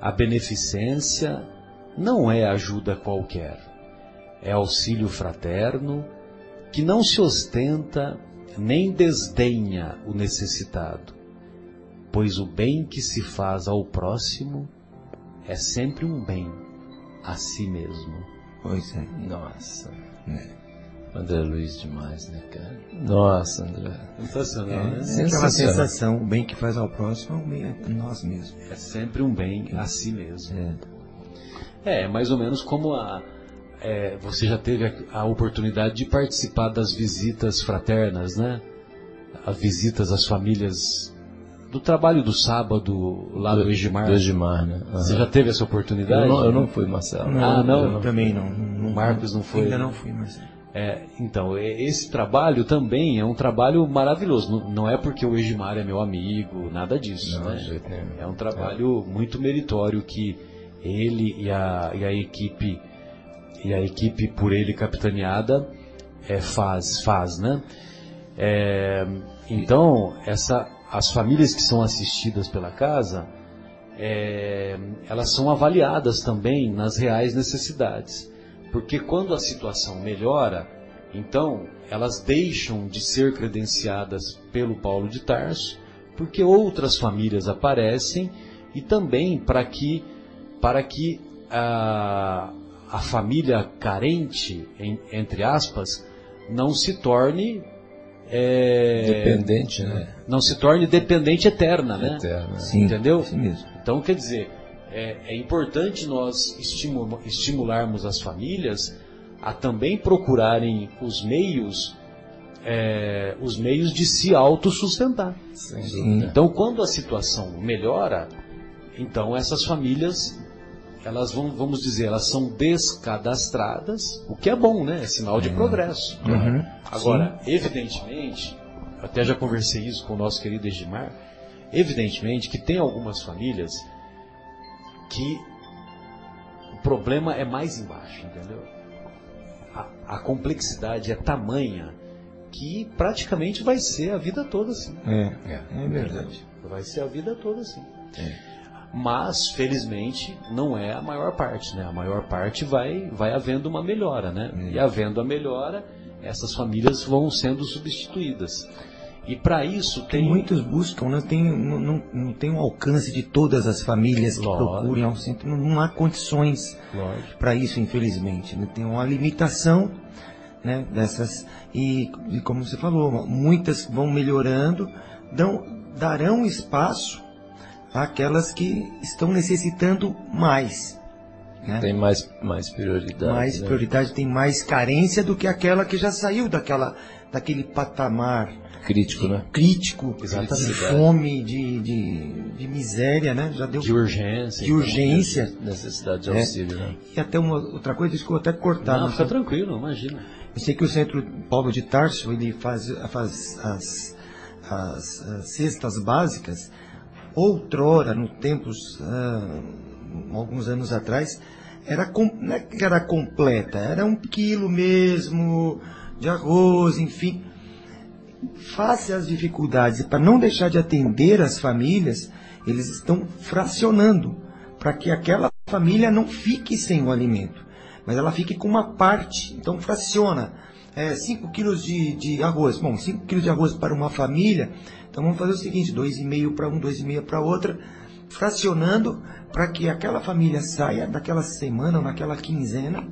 A beneficência não é ajuda qualquer. É auxílio fraterno que não se ostenta nem desdenha o necessitado, pois o bem que se faz ao próximo é sempre um bem a si mesmo. Pois é. Nossa. É. André Luiz demais, né, cara? Nossa, André. Sensacional, É, né? é aquela Sensacional. sensação, o bem que faz ao próximo é o bem a nós mesmos. É sempre um bem a si mesmo. É. É, mais ou menos como a. é, você já teve a, a oportunidade de participar das visitas fraternas, né? As visitas às famílias do trabalho do sábado lá do, Egimar. Do Egimar, né? Aham. Você já teve essa oportunidade? eu, não, eu não fui, Marcelo. Ah, não? eu também não. não O Marcos não foi, Ainda não fui, mas. É, então, é, esse trabalho também é um trabalho maravilhoso. Não, não é porque o Egimar é meu amigo, nada disso, Não, né? É um trabalho muito meritório que ele e a, e a equipe e a equipe por ele capitaneada é, faz, faz, né? É, então, essa, as famílias que são assistidas pela casa, é, elas são avaliadas também nas reais necessidades. Porque quando a situação melhora, então elas deixam de ser credenciadas pelo Paulo de Tarso, porque outras famílias aparecem e também para que, para que a, a família carente, em- entre aspas, não se torne é, Dependente, né? não se torne dependente eterna, né? Eterno. Sim, Entendeu? Sim mesmo. Então, quer dizer, é, é importante nós estimu- estimularmos as famílias a também procurarem os meios, é, os meios de se autossustentar. Sim. Então, quando a situação melhora, então essas famílias, elas vão, vamos dizer, elas são descadastradas, o que é bom, né? É sinal de progresso. Uhum. Agora, evidentemente, eu até já conversei isso com o nosso querido Egimar, evidentemente que tem algumas famílias que o problema é mais embaixo, entendeu? A, a complexidade é tamanha que praticamente vai ser a vida toda assim. É, É. é verdade. Vai ser a vida toda assim. Mas, felizmente, não é a maior parte, né? A maior parte vai, vai havendo uma melhora, né? E havendo a melhora, essas famílias vão sendo substituídas. E para isso Tem muitos buscam, não tem, não, não, não tem um alcance de todas as famílias que centro. Não, não há condições para isso, infelizmente. né? Tem uma limitação né, dessas. E, e como você falou, muitas vão melhorando, dão, darão espaço àquelas que estão necessitando mais. né? Tem mais, mais prioridade. mais né? prioridade, tem mais carência do que aquela que já saiu daquela, daquele patamar Crítico, né? crítico, de fome, de, de, de miséria, né? Já deu de urgência. de urgência. Necessidade de É. auxílio, né? E até uma outra coisa, isso que eu até cortar. Não, fica tranquilo, imagina. Eu sei que o Centro Paulo de Tarso, ele faz, faz as, as, as cestas básicas. Outrora, no tempos, ah, alguns anos atrás, era, não é era completa, era um quilo mesmo de arroz, enfim. Face às dificuldades, e para não deixar de atender as famílias, eles estão fracionando para que aquela família não fique sem o alimento, mas ela fique com uma parte. Então fraciona 5 quilos de, de arroz. Bom, 5 quilos de arroz para uma família, então vamos fazer o seguinte: 2,5 para um, 2,5 para outra, fracionando para que aquela família saia daquela semana ou naquela quinzena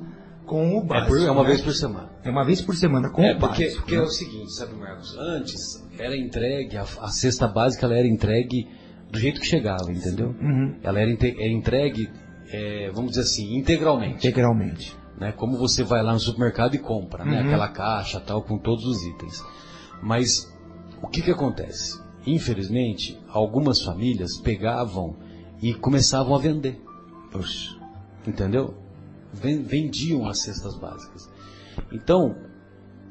com o É, básico. por- é uma né? vez por semana. É uma vez por semana com é, o porque, básico. porque né? é o seguinte, sabe, Marcos? Antes era entregue, a, a cesta básica ela era entregue do jeito que chegava, entendeu? Uhum. Ela era, inte- era entregue, é, vamos dizer assim, integralmente. Integralmente. né? Como você vai lá no supermercado e compra, né? Uhum. Aquela caixa tal com todos os itens. Mas o que que acontece? Infelizmente, algumas famílias pegavam e começavam a vender, entendeu? Ven- Vendiam as cestas básicas. Então,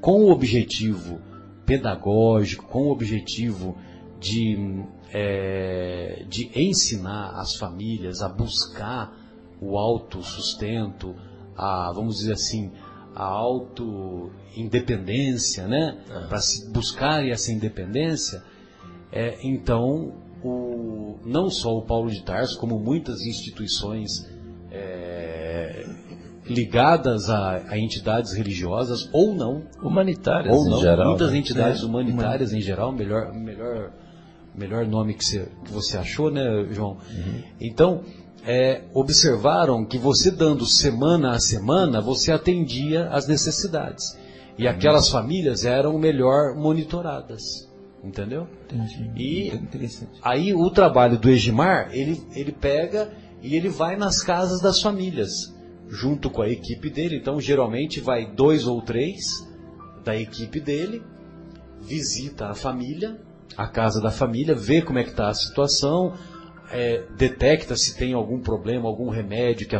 com o objetivo pedagógico, com o objetivo de, é, de ensinar as famílias a buscar o autossustento, a, vamos dizer assim, a auto-independência, né? Para se buscar essa independência, é, então, o, não só o Paulo de Tarso, como muitas instituições é, ligadas a, a entidades religiosas, ou não, Humanitárias ou em não, geral. muitas né? entidades É, humanitárias em geral, melhor, melhor, melhor nome que você, que você achou, né, João? Então, é, observaram que você dando semana a semana, você atendia às necessidades. E aquelas famílias eram melhor monitoradas. Entendeu? Entendi. E-. Aí o trabalho do Egimar, ele, ele pega e ele vai nas casas das famílias, junto com a equipe dele. Então, geralmente, vai dois ou três da equipe dele, visita a família, a casa da família, vê como é que está a situação, é, detecta se tem algum problema, algum remédio que,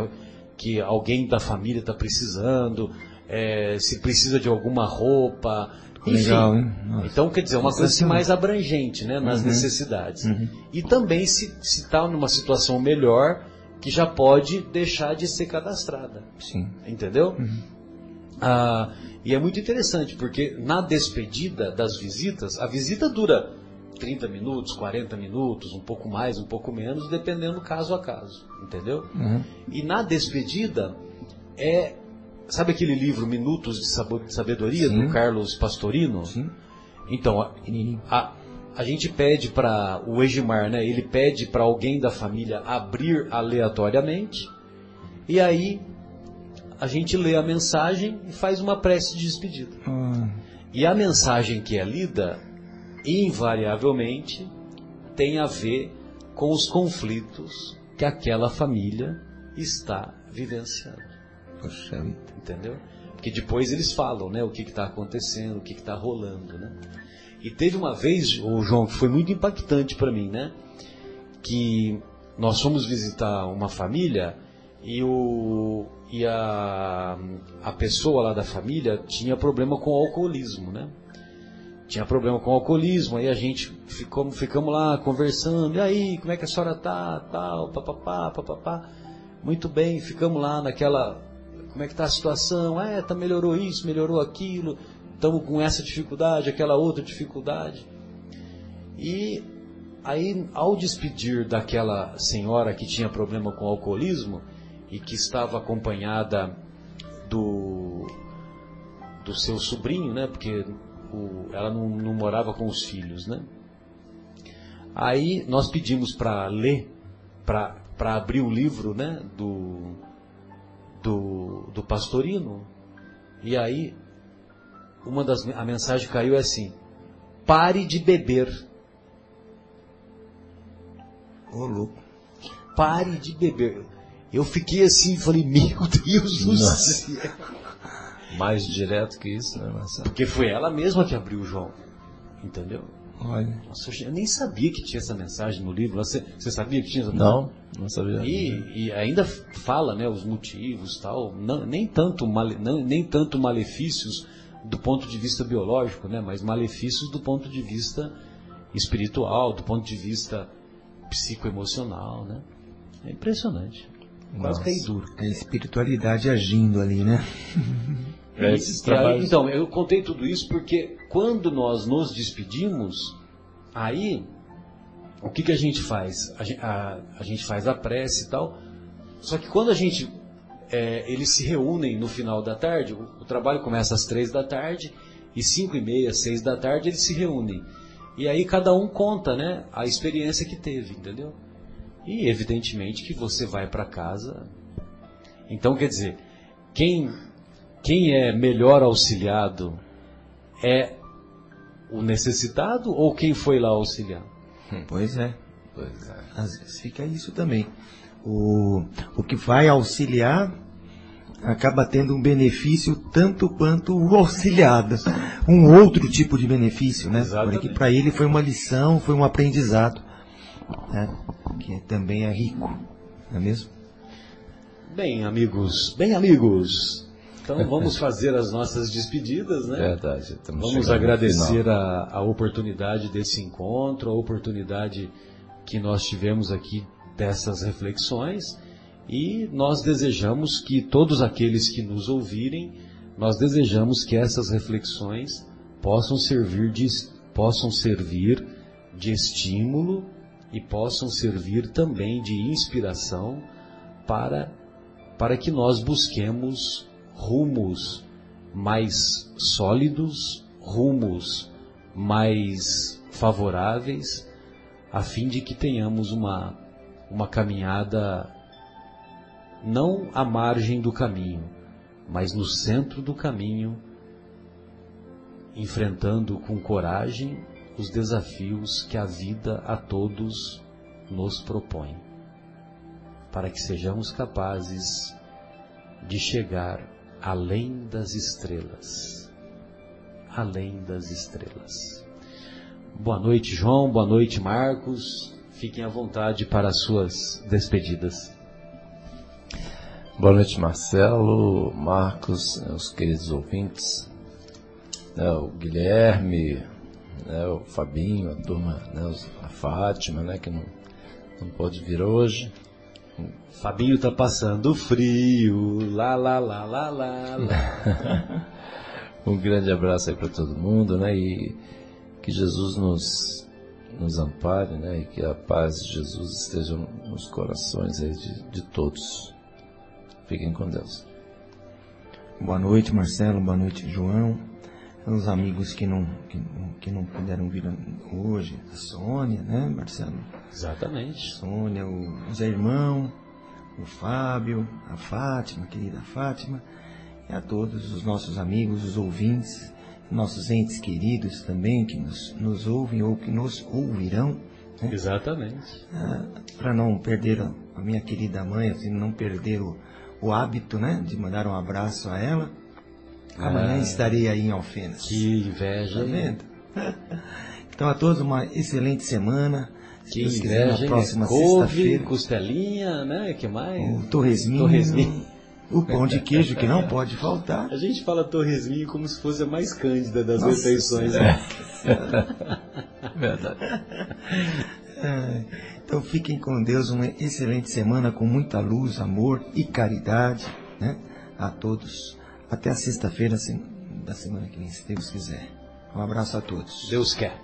que alguém da família está precisando, é, se precisa de alguma roupa. Enfim, Legal, hein? Nossa. então, quer dizer, uma coisa assim mais abrangente, né, nas Uhum. necessidades. Uhum. E também se está numa situação melhor, que já pode deixar de ser cadastrada. Sim. Entendeu? Ah, e é muito interessante, porque na despedida das visitas, a visita dura 30 minutos, 40 minutos, um pouco mais, um pouco menos, dependendo caso a caso. Entendeu? Uhum. E na despedida é. Sabe aquele livro Minutos de Sabedoria, Sim. do Carlos Pastorino? Sim. Então, a- a, a gente pede para o Egimar, né? Ele pede para alguém da família abrir aleatoriamente e aí a gente lê a mensagem e faz uma prece de despedida. Ah, E a mensagem que é lida, invariavelmente, tem a ver com os conflitos que aquela família está vivenciando. poxa. Entendeu? Porque depois eles falam, né, o que está acontecendo, o que está rolando, né? E teve uma vez, o João, que foi muito impactante para mim, né? Que nós fomos visitar uma família e, o, e a, a pessoa lá da família tinha problema com o alcoolismo, né? Tinha problema com alcoolismo, aí a gente ficou, ficamos lá conversando, e aí, como é que a senhora tá, tal, papapá, papapá. Muito bem, ficamos lá naquela, como é que tá a situação? É, tá, melhorou isso, melhorou aquilo, estamos com essa dificuldade, aquela outra dificuldade. E aí, ao despedir daquela senhora que tinha problema com alcoolismo e que estava acompanhada do, do seu sobrinho, né? Porque o, ela não, não morava com os filhos, né? Aí nós pedimos para ler, para abrir o livro, né? Do, do, do pastorino. E aí, uma das, a mensagem caiu assim: pare de beber. Ô, louco. Pare de beber. Eu fiquei assim, falei, meu Deus do céu. Mais direto que isso, né, Marcelo? Porque foi ela mesma que abriu o João. Entendeu? Olha. Nossa, eu nem sabia que tinha essa mensagem no livro. Você, você sabia que tinha essa Não, não sabia. E, e ainda fala, né, os motivos, tal, não, nem tanto male, não, nem tanto malefícios do ponto de vista biológico, né, mas malefícios do ponto de vista espiritual, do ponto de vista psicoemocional, né? É impressionante. Quase Nossa. caí duro. É a espiritualidade agindo ali, né? É, esses e trabalhos- então, eu contei tudo isso porque quando nós nos despedimos, aí o que, que a gente faz? A, a- a gente faz a prece e tal. Só que quando a gente. é, eles se reúnem no final da tarde, o, o trabalho começa às três da tarde, e cinco e meia, seis da tarde eles se reúnem. E aí cada um conta, né, a experiência que teve, entendeu? E evidentemente que você vai para casa. Então, quer dizer, quem quem é melhor auxiliado é o necessitado ou quem foi lá auxiliar? Pois é. Pois é. Às vezes fica isso também. O, o que vai auxiliar acaba tendo um benefício tanto quanto o auxiliado. Um outro tipo de benefício, né? Exatamente. Porque para ele foi uma lição, foi um aprendizado. Né? Que também é rico. Não é mesmo? Bem, amigos, bem amigos. Então vamos fazer as nossas despedidas, né? Verdade. estamos Vamos agradecer a, a oportunidade desse encontro, a oportunidade que nós tivemos aqui dessas reflexões e nós desejamos que todos aqueles que nos ouvirem, nós desejamos que essas reflexões possam servir de, possam servir de estímulo e possam servir também de inspiração para, para que nós busquemos rumos mais sólidos, rumos mais favoráveis, a fim de que tenhamos uma, uma caminhada não à margem do caminho, mas no centro do caminho, enfrentando com coragem os desafios que a vida a todos nos propõe, para que sejamos capazes de chegar além das estrelas. Além das estrelas. Boa noite, João. Boa noite, Marcos. Fiquem à vontade para as suas despedidas. Boa noite, Marcelo, Marcos, os queridos ouvintes, né, o Guilherme, né, o Fabinho, a turma, né, a Fátima, né, que não, não pode vir hoje. Fabinho tá passando frio. Lá, lá, lá, lá, lá, lá. Um grande abraço aí para todo mundo, né, e que Jesus nos, nos ampare, né, e que a paz de Jesus esteja nos corações aí de, de todos. Fiquem com Deus. Boa noite, Marcelo. Boa noite, João. Os amigos que não, que, que não puderam vir hoje, a Sônia, né, Marcelo? Exatamente. Sônia, o Zé Irmão, o Fábio, a Fátima, a querida Fátima, e a todos os nossos amigos, os ouvintes, nossos entes queridos também, que nos, nos ouvem ou que nos ouvirão, né? Exatamente. para não perder a, a minha querida mãe, assim, não perder o, o hábito, né, de mandar um abraço a ela. Amanhã Ah. estarei aí em Alfenas. Que inveja. Tá vendo? Então a todos uma excelente semana. Se Que Deus quiser, inveja, na próxima sexta-feira. costelinha, né? que mais? O torresminho, Torresminho. o pão de queijo que não pode faltar. A gente fala torresminho como se fosse a mais cândida das Nossa refeições. Né? Verdade. Então fiquem com Deus, uma excelente semana com muita luz, amor e caridade né, a todos. Até a sexta-feira se- da semana que vem, se Deus quiser. Um abraço a todos. Deus quer.